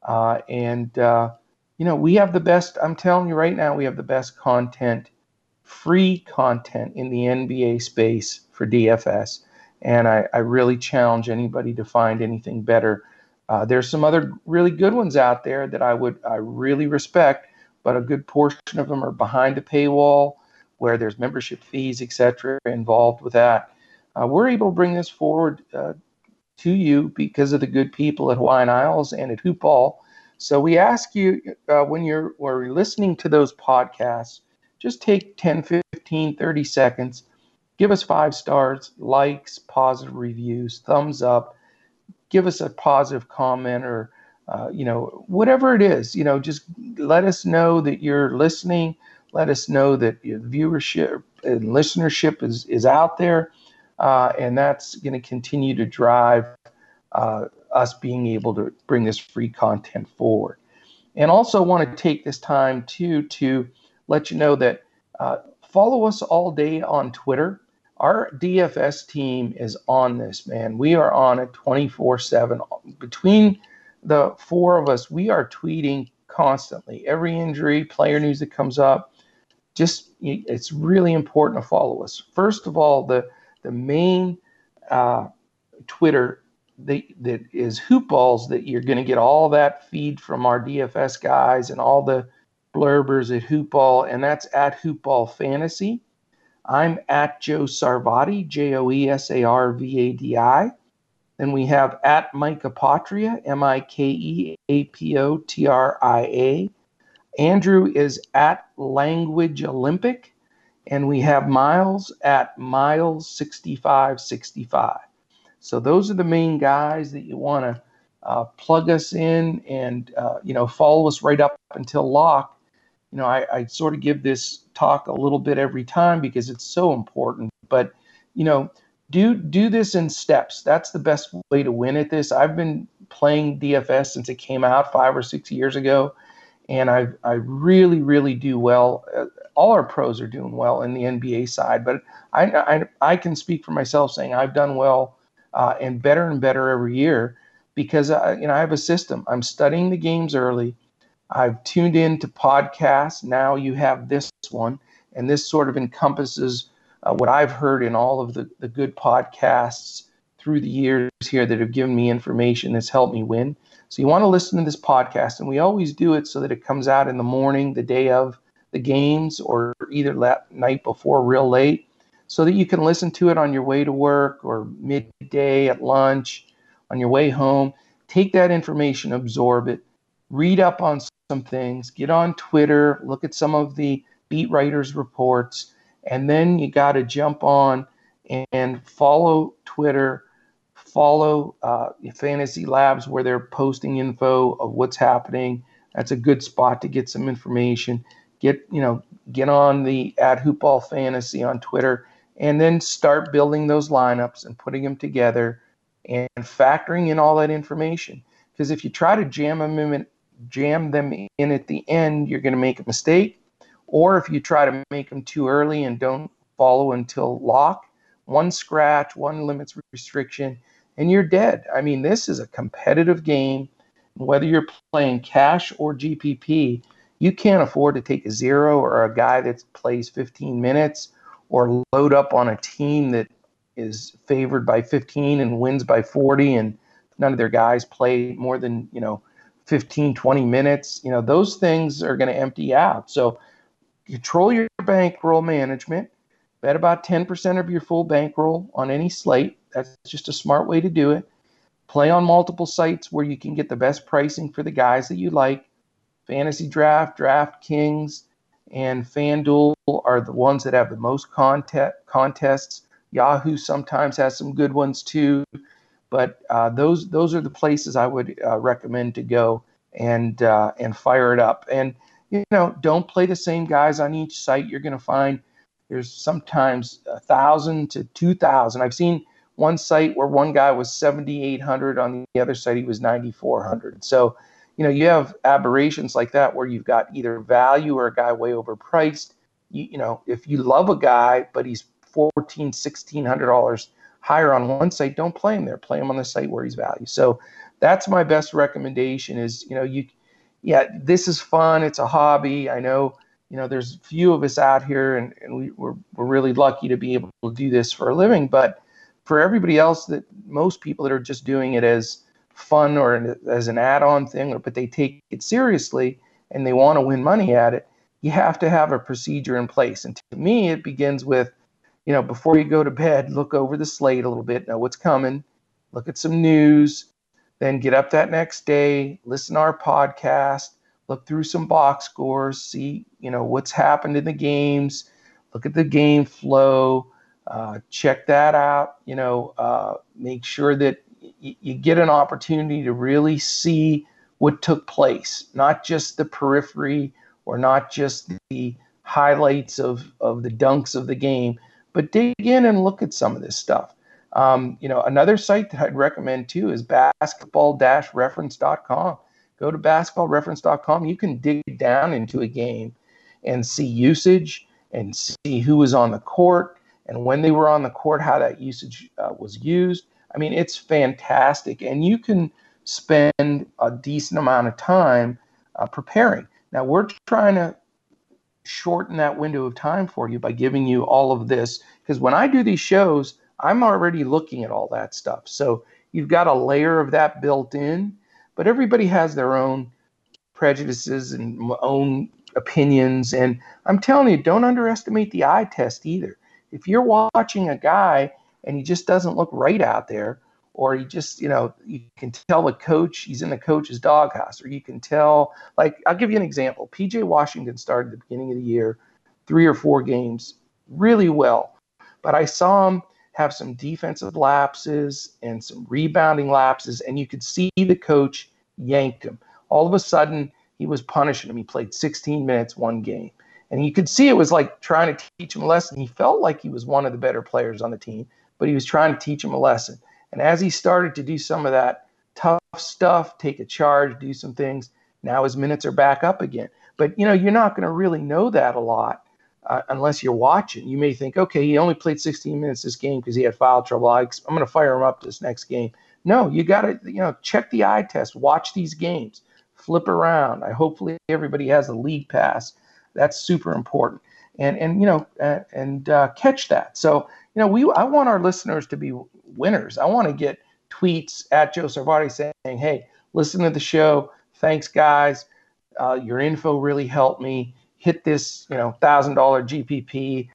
Uh, and, uh, you know, we have the best, I'm telling you right now, we have the best content, free content in the NBA space for DFS. And I, I really challenge anybody to find anything better. Uh, there's some other really good ones out there that I would I really respect, but a good portion of them are behind a paywall, where there's membership fees, etc., involved with that. Uh, we're able to bring this forward uh, to you because of the good people at Hawaiian Isles and at Hoopball. So we ask you uh, when you're you're listening to those podcasts, just take 10, 15, 30 seconds, give us five stars, likes, positive reviews, thumbs up, give us a positive comment or uh, you know whatever it is. You know, just let us know that you're listening. Let us know that your viewership and listenership is is out there uh, and that's going to continue to drive uh, us being able to bring this free content forward. And also want to take this time too to let you know that uh, follow us all day on Twitter. Our DFS team is on this, man. We are on it 24 7. Between the four of us, we are tweeting constantly. Every injury, player news that comes up, just it's really important to follow us. First of all, the the main uh, Twitter that, that is hoopballs that you're going to get all that feed from our DFS guys and all the blurbers at hoopball, and that's at hoopball fantasy. I'm at Joe Sarvadi, J O E S A R V A D I. Then we have at Mike Apotria, M I K E A P O T R I A. Andrew is at Language Olympic and we have miles at miles 6565. So those are the main guys that you want to uh, plug us in and uh, you know follow us right up until lock. You know, I, I sort of give this talk a little bit every time because it's so important. But you know, do do this in steps. That's the best way to win at this. I've been playing DFS since it came out five or six years ago, and I I really really do well. Uh, all our pros are doing well in the NBA side, but I I, I can speak for myself saying I've done well uh, and better and better every year because I, you know I have a system. I'm studying the games early. I've tuned in to podcasts. Now you have this one, and this sort of encompasses uh, what I've heard in all of the, the good podcasts through the years here that have given me information that's helped me win. So you want to listen to this podcast, and we always do it so that it comes out in the morning, the day of the games, or either that night before, real late, so that you can listen to it on your way to work or midday at lunch, on your way home. Take that information, absorb it, read up on some things, get on Twitter, look at some of the beat writers' reports, and then you got to jump on and follow Twitter follow uh, Fantasy Labs where they're posting info of what's happening. That's a good spot to get some information. Get you know get on the at Hoopball Fantasy on Twitter and then start building those lineups and putting them together and factoring in all that information. Because if you try to jam them in, jam them in at the end, you're going to make a mistake. Or if you try to make them too early and don't follow until lock, one scratch, one limits restriction, and you're dead. I mean, this is a competitive game. Whether you're playing cash or GPP, you can't afford to take a zero or a guy that plays 15 minutes or load up on a team that is favored by 15 and wins by 40 and none of their guys play more than, you know, 15, 20 minutes. You know, those things are going to empty out. So control your bankroll management. Bet about 10% of your full bankroll on any slate. That's just a smart way to do it. Play on multiple sites where you can get the best pricing for the guys that you like. Fantasy Draft, DraftKings, and FanDuel are the ones that have the most content, contests. Yahoo sometimes has some good ones too, but uh, those those are the places I would uh, recommend to go and uh, and fire it up. And you know, don't play the same guys on each site. You're going to find there's sometimes a thousand to two thousand. I've seen one site where one guy was 7,800, on the other site he was 9,400. So you know, you have aberrations like that where you've got either value or a guy way overpriced. You, you know, if you love a guy, but he's fourteen, sixteen hundred dollars higher on one site, don't play him there. Play him on the site where he's value. So that's my best recommendation. Is you know you, yeah, this is fun. It's a hobby. I know you know there's few of us out here, and, and we, we're we're really lucky to be able to do this for a living. But for everybody else, that most people that are just doing it as fun or as an add-on thing, or, but they take it seriously and they want to win money at it, you have to have a procedure in place. And to me, it begins with, you know, before you go to bed, look over the slate a little bit, know what's coming, look at some news, then get up that next day, listen to our podcast, look through some box scores, see, you know, what's happened in the games, look at the game flow, uh, check that out, you know, uh, make sure that you get an opportunity to really see what took place, not just the periphery or not just the highlights of, of the dunks of the game, but dig in and look at some of this stuff. Um, you know, another site that I'd recommend too is basketball-reference.com. Go to basketballreference.com. You can dig down into a game and see usage and see who was on the court and when they were on the court, how that usage uh, was used. I mean, it's fantastic, and you can spend a decent amount of time uh, preparing. Now, we're trying to shorten that window of time for you by giving you all of this because when I do these shows, I'm already looking at all that stuff. So you've got a layer of that built in, but everybody has their own prejudices and own opinions. And I'm telling you, don't underestimate the eye test either. If you're watching a guy and he just doesn't look right out there or he just you know you can tell the coach he's in the coach's doghouse or you can tell like i'll give you an example. Pj washington started the beginning of the year three or four games really well. But i saw him have some defensive lapses and some rebounding lapses and you could see the coach yanked him. All of a sudden he was punishing him. He played 16 minutes one game and you could see it was like trying to teach him a lesson. He felt like he was one of the better players on the team but he was trying to teach him a lesson. And as he started to do some of that tough stuff, take a charge, do some things, now his minutes are back up again. But you know, you're not going to really know that a lot uh, unless you're watching. You may think, okay, he only played 16 minutes this game because he had foul trouble. I, am going to fire him up this next game. No, you got to, you know, check the eye test, watch these games, flip around. I hopefully everybody has a league pass. That's super important, and and you know, uh, and uh, catch that. So you know, we I want our listeners to be winners. I want to get tweets at Joe Sarvadi saying, "Hey, listen to the show. Thanks, guys. Uh, your info really helped me. Hit this, you know, thousand dollar GPP.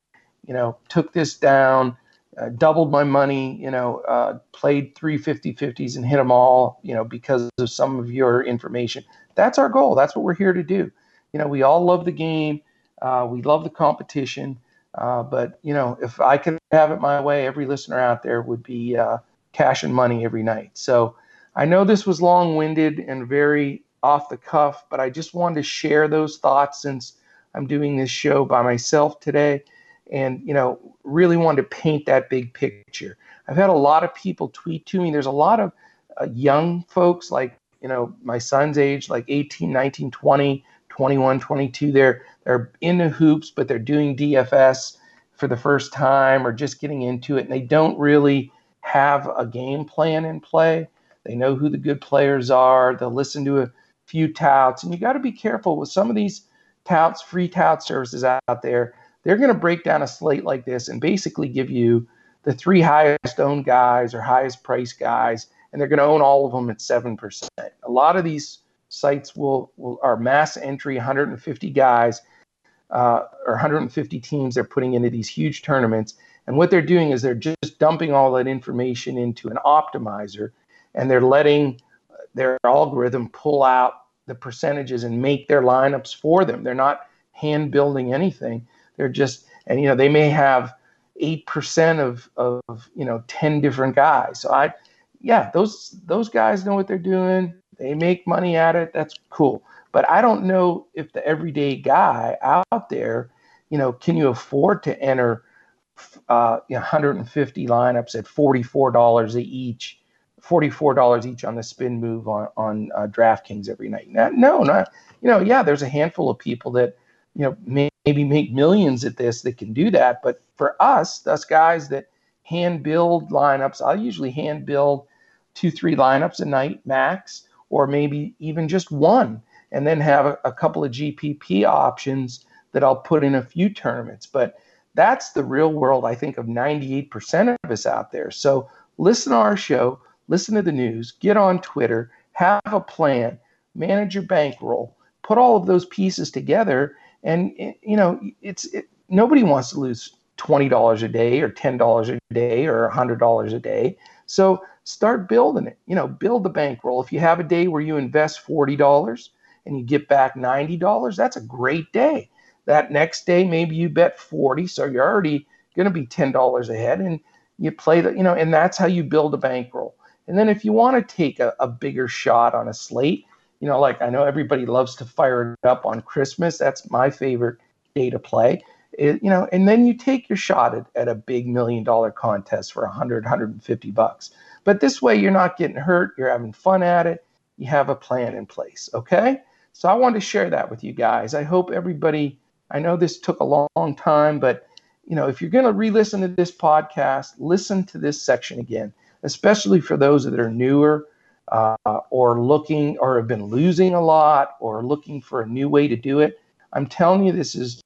You know, took this down, uh, doubled my money. You know, uh, played three 50-50s and hit them all. You know, because of some of your information. That's our goal. That's what we're here to do. You know, we all love the game. Uh, we love the competition. Uh, but you know, if I could have it my way, every listener out there would be uh, cash and money every night. So I know this was long-winded and very off the cuff, but I just wanted to share those thoughts since I'm doing this show by myself today. and you know really wanted to paint that big picture. I've had a lot of people tweet to me. There's a lot of uh, young folks like you know my son's age, like 18, 19, 20, 21, 22. They're they're in the hoops, but they're doing DFS for the first time or just getting into it, and they don't really have a game plan in play. They know who the good players are. They'll listen to a few touts, and you got to be careful with some of these touts, free tout services out there. They're going to break down a slate like this and basically give you the three highest owned guys or highest price guys, and they're going to own all of them at seven percent. A lot of these sites will, will are mass entry, 150 guys uh, or 150 teams they're putting into these huge tournaments. And what they're doing is they're just dumping all that information into an optimizer and they're letting their algorithm pull out the percentages and make their lineups for them. They're not hand building anything. They're just, and you know, they may have 8% of, of, you know, 10 different guys. So I, yeah, those, those guys know what they're doing. They make money at it. That's cool. But I don't know if the everyday guy out there, you know, can you afford to enter uh, 150 lineups at $44 each, $44 each on the spin move on, on uh, DraftKings every night? No, not, you know, yeah, there's a handful of people that, you know, may, maybe make millions at this that can do that. But for us, us guys that hand build lineups, I'll usually hand build two, three lineups a night max, or maybe even just one, and then have a, a couple of GPP options that I'll put in a few tournaments. But that's the real world, I think, of 98% of us out there. So listen to our show, listen to the news, get on Twitter, have a plan, manage your bankroll, put all of those pieces together. And, you know, it's it, nobody wants to lose $20 a day or $10 a day or $100 a day. So start building it. You know, build the bankroll. If you have a day where you invest $40 and you get back $90, that's a great day. That next day, maybe you bet 40, so you're already going to be $10 ahead and you play the, you know, and that's how you build a bankroll. And then if you want to take a, a bigger shot on a slate, you know, like I know everybody loves to fire it up on Christmas. That's my favorite day to play. It, you know, and then you take your shot at, at a big million dollar contest for 100, 150 bucks. But this way, you're not getting hurt. You're having fun at it. You have a plan in place. Okay. So I wanted to share that with you guys. I hope everybody I know this took a long, long time, but you know, if you're going to re-listen to this podcast, listen to this section again, especially for those that are newer uh, or looking or have been losing a lot or looking for a new way to do it. I'm telling you, this is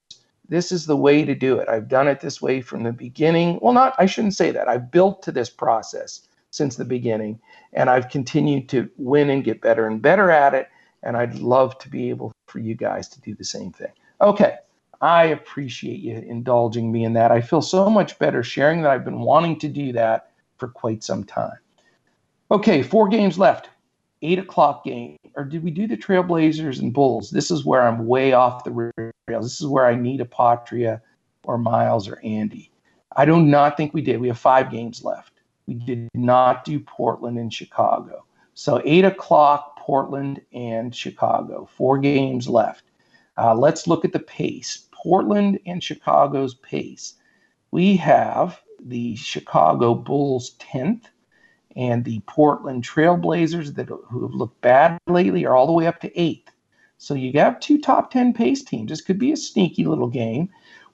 this is the way to do it. I've done it this way from the beginning. Well, not I shouldn't say that. I've built to this process since the beginning, and I've continued to win and get better and better at it. And I'd love to be able for you guys to do the same thing. Okay, I appreciate you indulging me in that. I feel so much better sharing that I've been wanting to do that for quite some time. Okay, four games left. Eight o'clock game. Or did we do the Trailblazers and Bulls? This is where I'm way off the rails. This is where I need Apotria or Miles or Andy. I do not think we did. We have five games left. We did not do Portland and Chicago. So eight o'clock, Portland and Chicago. Four games left. Uh, let's look at the pace. Portland and Chicago's pace. We have the Chicago Bulls 10th and the Portland Trailblazers that who have looked bad lately are all the way up to 8th. So you have two top 10 pace teams. This could be a sneaky little game.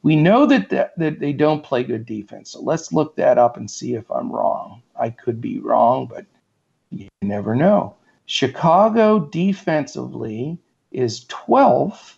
We know that, that, that they don't play good defense. So let's look that up and see if I'm wrong. I could be wrong, but you never know. Chicago defensively is 12th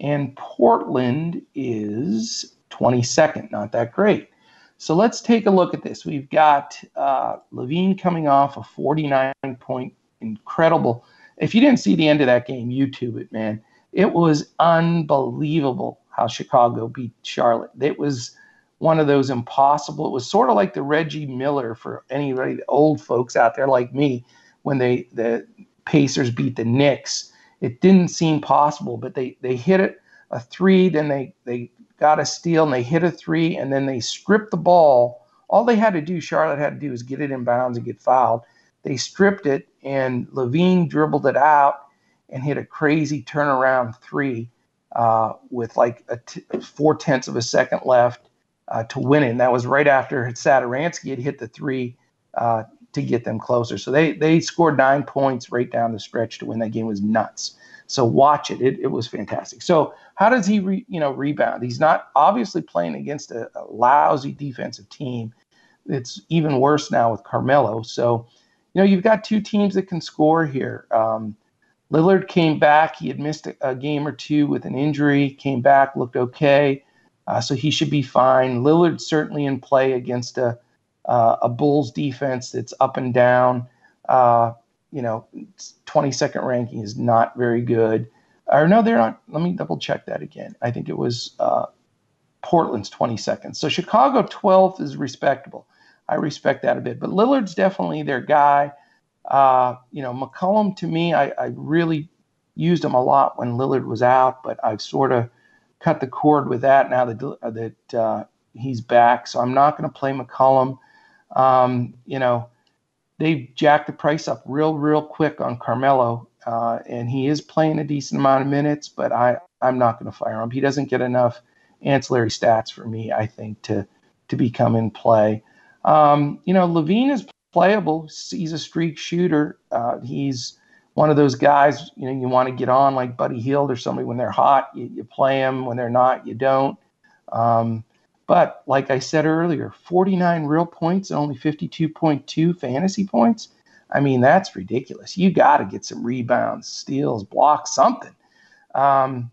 and Portland is 22nd. Not that great. So let's take a look at this. We've got uh, LaVine coming off a 49 point incredible. If you didn't see the end of that game, YouTube it, man. It was unbelievable how Chicago beat Charlotte. It was one of those impossible. It was sort of like the Reggie Miller for anybody, the old folks out there like me, when they the Pacers beat the Knicks it didn't seem possible, but they they hit it a three, then they they got a steal and they hit a three, and then they stripped the ball. All they had to do, Charlotte had to do, is get it in bounds and get fouled. They stripped it, and LaVine dribbled it out and hit a crazy turnaround three. Uh, with like a four tenths of a second left uh, to win it. And that was right after Satoransky had hit the three uh, to get them closer. So they they scored nine points right down the stretch to win that game. It was nuts. So watch it. It, it was fantastic. So how does he re, you know rebound? He's not obviously playing against a, a lousy defensive team. It's even worse now with Carmelo. So you know you've got two teams that can score here. Um, Lillard came back. He had missed a, game or two with an injury. Came back, looked okay, uh, so he should be fine. Lillard certainly in play against a uh, a Bulls defense that's up and down. Uh, you know, 22nd ranking is not very good. Or no, they're not. Let me double check that again. I think it was uh, Portland's 22nd. So Chicago 12th is respectable. I respect that a bit. But Lillard's definitely their guy. Uh, you know, McCollum to me, I, I, really used him a lot when Lillard was out, but I've sort of cut the cord with that now that that uh, he's back. So I'm not going to play McCollum. Um, you know, they've jacked the price up real, real quick on Carmelo, uh, and he is playing a decent amount of minutes, but I, I'm not going to fire him. He doesn't get enough ancillary stats for me, I think, to to become in play. Um, you know, LaVine is playable. He's a streak shooter. Uh, he's one of those guys, you know, you want to get on like Buddy Hield or somebody when they're hot, you, you play them. When they're not, you don't. Um, but like I said earlier, 49 real points only 52.2 fantasy points. I mean, that's ridiculous. You got to get some rebounds, steals, blocks, something. Um,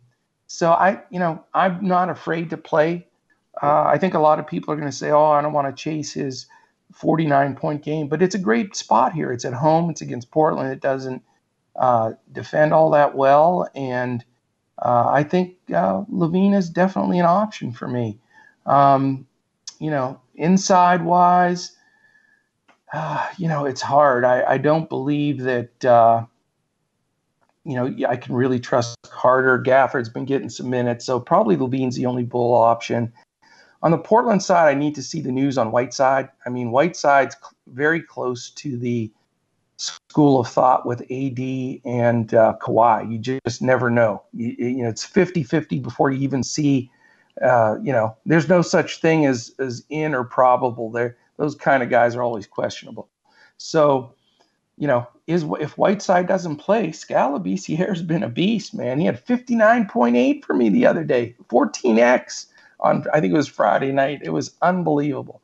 so I, you know, I'm not afraid to play. Uh, I think a lot of people are going to say, "Oh, I don't want to chase his 49 point game," but it's a great spot here. It's at home. It's against Portland. It doesn't uh, defend all that well, and uh, I think uh, LaVine is definitely an option for me. Um, you know, inside wise, uh, you know, it's hard. I, I don't believe that, uh, you know, I can really trust Carter. Gafford's been getting some minutes, so probably LaVine's the only bull option. On the Portland side, I need to see the news on Whiteside. I mean, Whiteside's very close to the school of thought with AD and uh, Kawhi. You just never know. You, you know, it's 50 50 before you even see uh, you know, there's no such thing as as in or probable. There, those kind of guys are always questionable. So, you know, is if Whiteside doesn't play, Skal Labissiere has been a beast, man. He had 59.8 for me the other day, 14x on I think it was Friday night. It was unbelievable.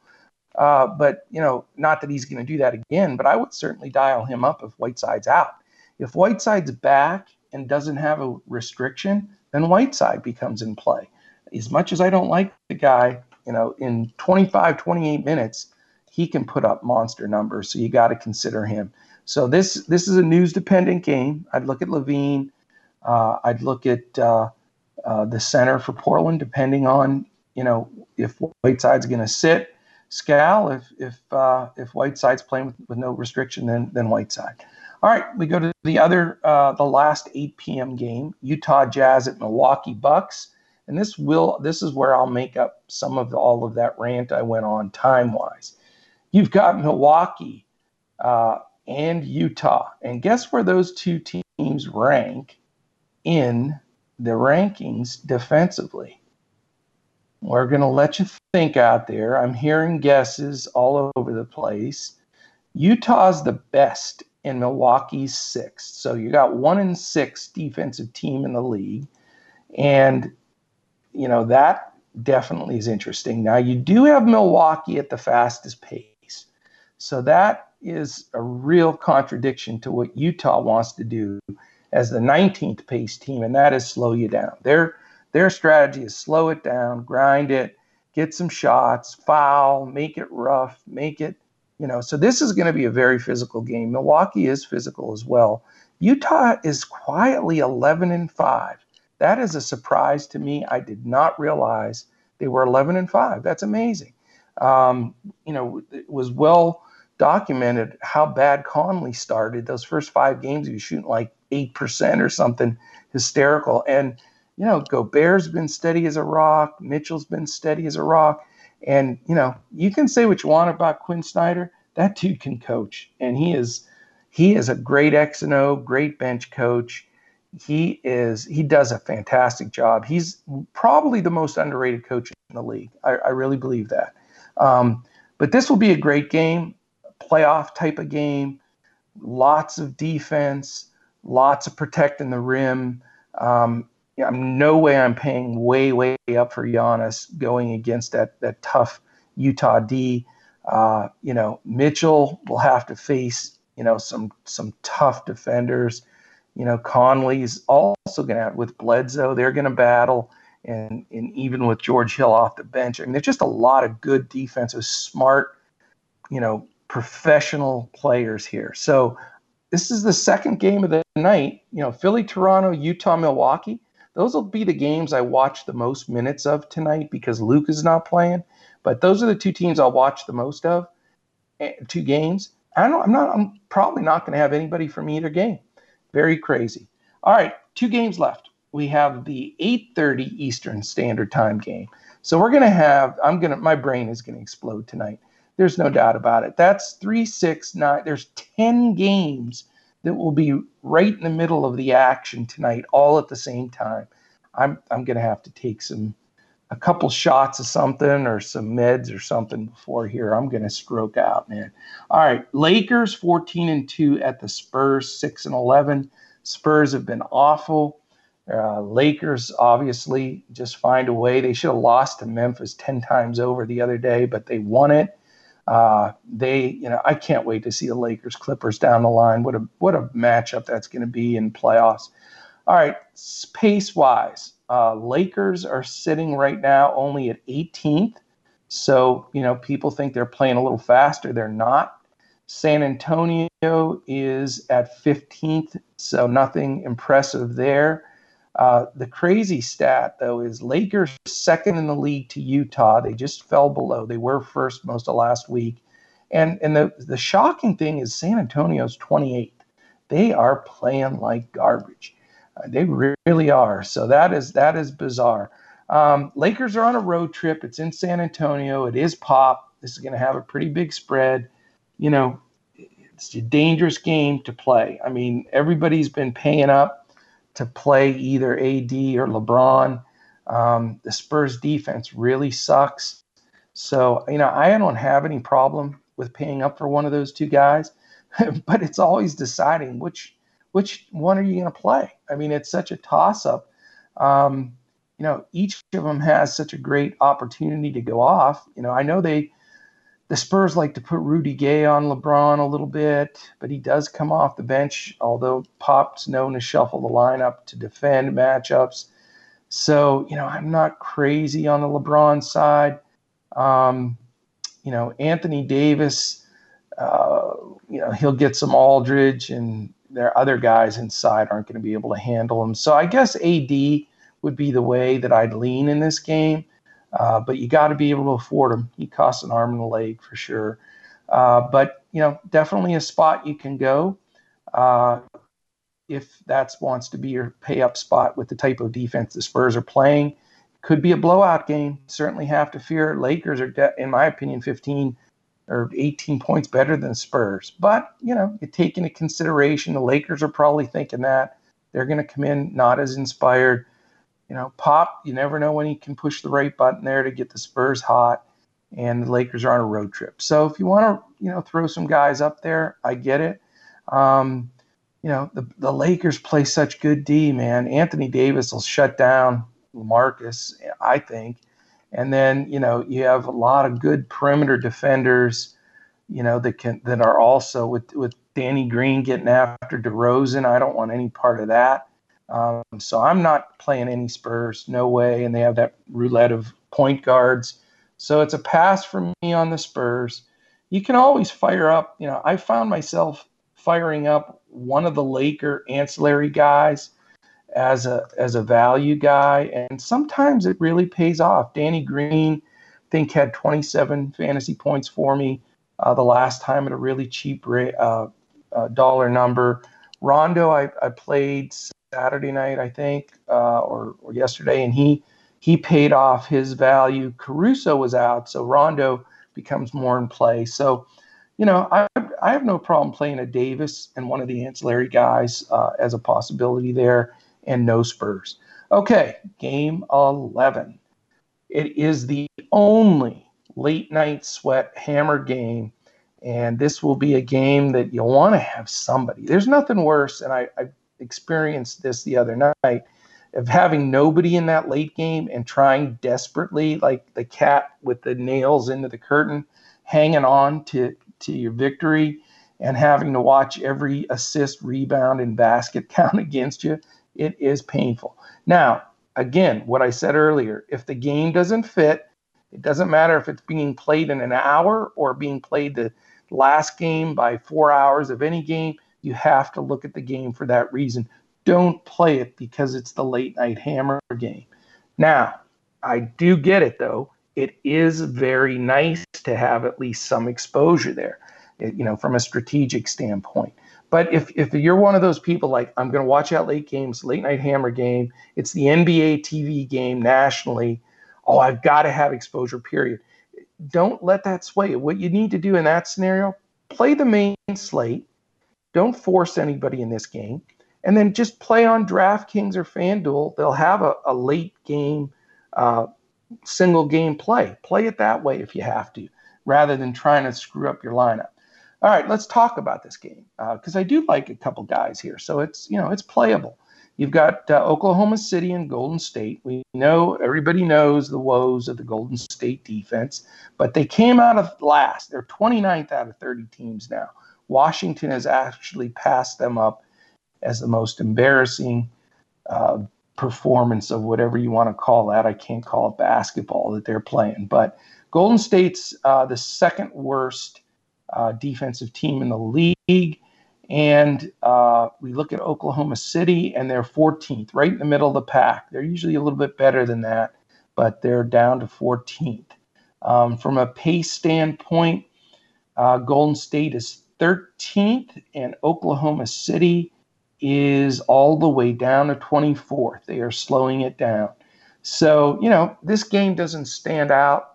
Uh, but you know, not that he's going to do that again. But I would certainly dial him up if Whiteside's out. If Whiteside's back and doesn't have a restriction, then Whiteside becomes in play as much as I don't like the guy, you know, in 25, 28 minutes, he can put up monster numbers. So you got to consider him. So this this is a news dependent game. I'd look at LaVine. Uh, I'd look at uh, uh, the center for Portland, depending on you know if Whiteside's going to sit. Skal, if if uh, if Whiteside's playing with, with no restriction, then then Whiteside. All right, we go to the other uh, the last 8 p.m. game: Utah Jazz at Milwaukee Bucks and this will this is where I'll make up some of the, all of that rant I went on time wise. You've got Milwaukee uh, and Utah, and guess where those two teams rank in the rankings defensively? We're going to let you think out there. I'm hearing guesses all over the place. Utah's the best and Milwaukee's sixth. So you got one in six defensive team in the league. And you know, that definitely is interesting. Now, you do have Milwaukee at the fastest pace. So that is a real contradiction to what Utah wants to do as the 19th pace team, and that is slow you down. Their their strategy is slow it down, grind it, get some shots, foul, make it rough, make it, you know. So this is going to be a very physical game. Milwaukee is physical as well. Utah is quietly 11 and 5. That is a surprise to me. I did not realize they were 11 and 5. That's amazing. Um, you know, it was well documented how bad Conley started. Those first five games, he was shooting like 8% or something hysterical. And, you know, Gobert's been steady as a rock. Mitchell's been steady as a rock. And, you know, you can say what you want about Quin Snyder. That dude can coach. And he is he is a great X and O, great bench coach he is he does a fantastic job. He's probably the most underrated coach in the league. I, I really believe that. Um, but this will be a great game, playoff type of game. Lots of defense, lots of protecting the rim. Um, I'm no way I'm paying way way up for Giannis going against that that tough Utah D. Uh, you know, Mitchell will have to face you know some some tough defenders. You know, Conley's also going to with Bledsoe. They're going to battle, and and even with George Hill off the bench, I mean, there's just a lot of good defensive, smart, you know, professional players here. So this is the second game of the night. You know, Philly, Toronto, Utah, Milwaukee. Those will be the games I watch the most minutes of tonight because Luke is not playing. But those are the two teams I'll watch the most of. Eh, two games. I don't. I'm not. I'm probably not going to have anybody from either game. Very crazy. All right, two games left. We have the 8:30 Eastern Standard Time game. So we're going to have. I'm going to. My brain is going to explode tonight. There's no doubt about it. That's three, six, nine. There's 10 games that will be right in the middle of the action tonight, all at the same time. I'm I'm going to have to take some a couple shots of something or some meds or something before here. I'm going to stroke out, man. All right, Lakers 14 and 2 at the Spurs 6 and 11. Spurs have been awful. Uh, Lakers obviously just find a way. They should have lost to Memphis 10 times over the other day, but they won it. Uh, they, you know, I can't wait to see the Lakers Clippers down the line. What a what a matchup that's going to be in playoffs. All right, pace wise, uh, Lakers are sitting right now only at 18th. So, you know, people think they're playing a little faster. They're not. San Antonio is at 15th, so nothing impressive there. Uh, the crazy stat, though, is Lakers second in the league to Utah. They just fell below. They were first most of last week. And, and the, the shocking thing is San Antonio's 28th. They are playing like garbage. They really are. So that is that is bizarre. Um, Lakers are on a road trip. It's in San Antonio. It is pop. This is going to have a pretty big spread. You know, it's a dangerous game to play. I mean, everybody's been paying up to play either AD or LeBron. Um, the Spurs defense really sucks. So, you know, I don't have any problem with paying up for one of those two guys, [laughs] but it's always deciding which which one are you going to play? I mean, it's such a toss up. Um, you know, each of them has such a great opportunity to go off. You know, I know they, the Spurs like to put Rudy Gay on LeBron a little bit, but he does come off the bench, although Pop's known to shuffle the lineup to defend matchups. So, you know, I'm not crazy on the LeBron side. Um, you know, Anthony Davis, uh, you know, he'll get some Aldridge and their other guys inside aren't going to be able to handle him. So I guess AD would be the way that I'd lean in this game. Uh, but you got to be able to afford him. He costs an arm and a leg for sure. Uh, but you know, definitely a spot you can go uh, if that wants to be your pay up spot with the type of defense the Spurs are playing. Could be a blowout game. Certainly have to fear. Lakers are, de- in my opinion, 15 or 18 points better than Spurs. But, you know, you take into consideration the Lakers are probably thinking that. They're going to come in not as inspired. You know, Pop, you never know when he can push the right button there to get the Spurs hot. And the Lakers are on a road trip. So if you want to, you know, throw some guys up there, I get it. Um, you know, the, the Lakers play such good D, man. Anthony Davis will shut down Marcus, I think. And then, you know, you have a lot of good perimeter defenders, you know, that can that are also with with Danny Green getting after DeRozan. I don't want any part of that. Um, so I'm not playing any Spurs, no way. And they have that roulette of point guards. So it's a pass for me on the Spurs. You can always fire up. You know, I found myself firing up one of the Laker ancillary guys as a as a value guy, and sometimes it really pays off. Danny Green, I think, had 27 fantasy points for me uh, the last time at a really cheap uh, uh, dollar number. Rondo, I, I played Saturday night, I think, uh, or, or yesterday, and he he paid off his value. Caruso was out, so Rondo becomes more in play. So, you know, I I have no problem playing a Davis and one of the ancillary guys uh, as a possibility there, and no Spurs. Okay, game 11. It is the only late night sweat hammer game, and this will be a game that you'll want to have somebody. There's nothing worse, and I, I experienced this the other night of having nobody in that late game and trying desperately, like the cat with the nails into the curtain, hanging on to, to your victory and having to watch every assist, rebound, and basket [laughs] count against you. It is painful. Now, again, what I said earlier if the game doesn't fit, it doesn't matter if it's being played in an hour or being played the last game by four hours of any game. You have to look at the game for that reason don't play it because it's the late night hammer game. Now, I do get it though. It is very nice to have at least some exposure there, you know, from a strategic standpoint. But if, if you're one of those people like, I'm going to watch out late games, late night hammer game, it's the NBA TV game nationally. Oh, I've got to have exposure, period. Don't let that sway. What you need to do in that scenario, play the main slate. Don't force anybody in this game and then just play on DraftKings or FanDuel. They'll have a, a late game, uh, single game play. Play it that way if you have to, rather than trying to screw up your lineup. All right, let's talk about this game because uh, I do like a couple guys here. So it's you know it's playable. You've got uh, Oklahoma City and Golden State. We know everybody knows the woes of the Golden State defense, but they came out of last. They're 29th out of 30 teams now. Washington has actually passed them up as the most embarrassing uh, performance of whatever you want to call that. I can't call it basketball that they're playing, but Golden State's uh, the second worst uh, defensive team in the league. And uh, we look at Oklahoma City, and they're 14th, right in the middle of the pack. They're usually a little bit better than that, but they're down to 14th. Um, from a pace standpoint, uh, Golden State is 13th, and Oklahoma City is all the way down to 24th. They are slowing it down. So, you know, this game doesn't stand out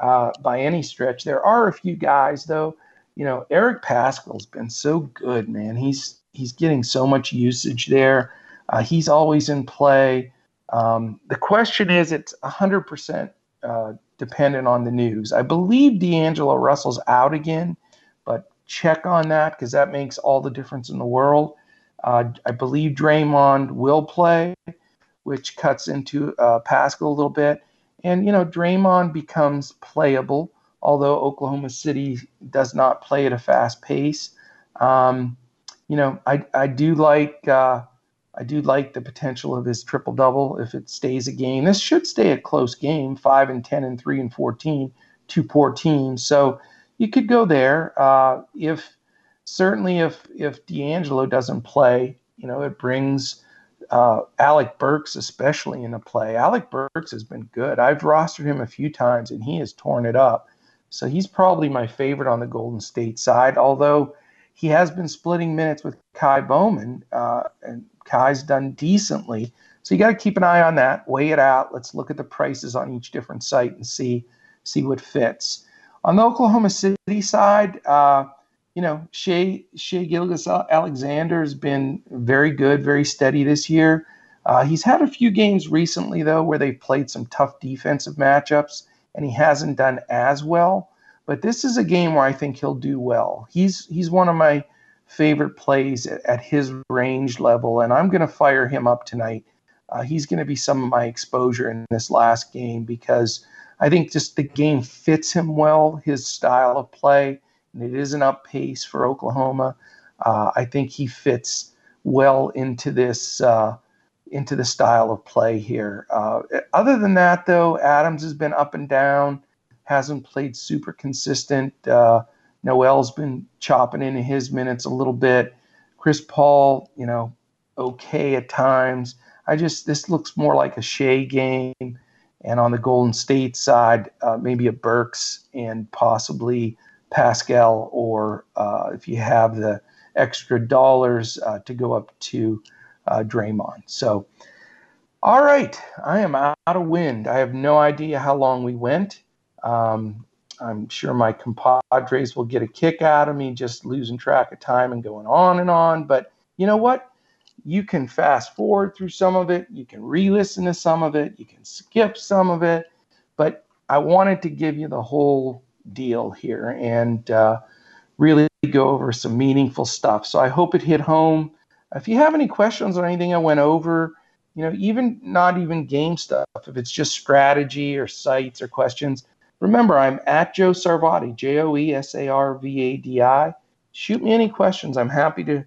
uh, by any stretch. There are a few guys, though. You know, Eric Paschall's been so good, man. He's he's getting so much usage there. Uh, he's always in play. Um, the question is, it's 100% uh, dependent on the news. I believe D'Angelo Russell's out again, but check on that because that makes all the difference in the world. Uh, I believe Draymond will play, which cuts into uh, Paschall a little bit. And, you know, Draymond becomes playable, although Oklahoma City does not play at a fast pace. Um, you know, I, I do like uh, I do like the potential of his triple double if it stays a game. This should stay a close game, five and ten and three and fourteen, two poor teams. So you could go there uh, if certainly if if D'Angelo doesn't play, you know, it brings uh, Alec Burks especially into play. Alec Burks has been good. I've rostered him a few times and he has torn it up. So he's probably my favorite on the Golden State side, although he has been splitting minutes with Ky Bowman, uh, and Ky's done decently. So you got to keep an eye on that, weigh it out. Let's look at the prices on each different site and see see what fits. On the Oklahoma City side, uh, you know, Shai Shai Gilgeous Alexander has been very good, very steady this year. Uh, he's had a few games recently though where they've played some tough defensive matchups, and he hasn't done as well. But this is a game where I think he'll do well. He's he's one of my favorite plays at, at his range level, and I'm going to fire him up tonight. Uh, he's going to be some of my exposure in this last game because I think just the game fits him well, his style of play and it is an up pace for Oklahoma. Uh, I think he fits well into this uh, into the style of play here. Uh, other than that, though, Adams has been up and down, hasn't played super consistent. Uh, Noel's been chopping into his minutes a little bit. Chris Paul, you know, okay at times. I just this looks more like a Shai game, and on the Golden State side, uh, maybe a Burks and possibly Paschall, or uh, if you have the extra dollars uh, to go up to uh, Draymond. So, all right, I am out of wind. I have no idea how long we went. Um, I'm sure my compadres will get a kick out of me just losing track of time and going on and on. But you know what? You can fast forward through some of it. You can re listen to some of it. You can skip some of it. But I wanted to give you the whole deal here and uh, really go over some meaningful stuff. So I hope it hit home. If you have any questions or anything I went over, you know, even not even game stuff, if it's just strategy or sites or questions, remember I'm at Joe Sarvadi, J O E S A R V A D I. Shoot me any questions. I'm happy to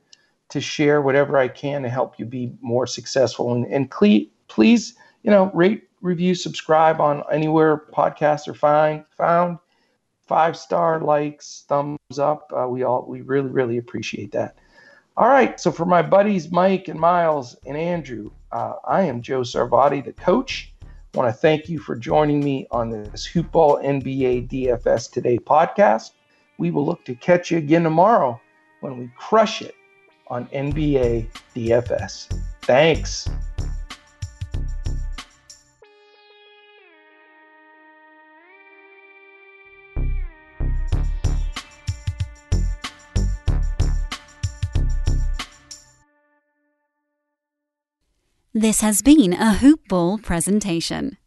to share whatever I can to help you be more successful. And, and cle- please, you know, rate, review, subscribe on anywhere podcasts are find, found. Five star likes, thumbs up. Uh, we all we really really appreciate that. All right, so for my buddies Mike and Miles and Andrew, uh, I am Joe Sarvadi, the coach. Want to thank you for joining me on this Hoopball NBA DFS Today podcast. We will look to catch you again tomorrow when we crush it on NBA DFS. Thanks. This has been a Hoop Ball presentation.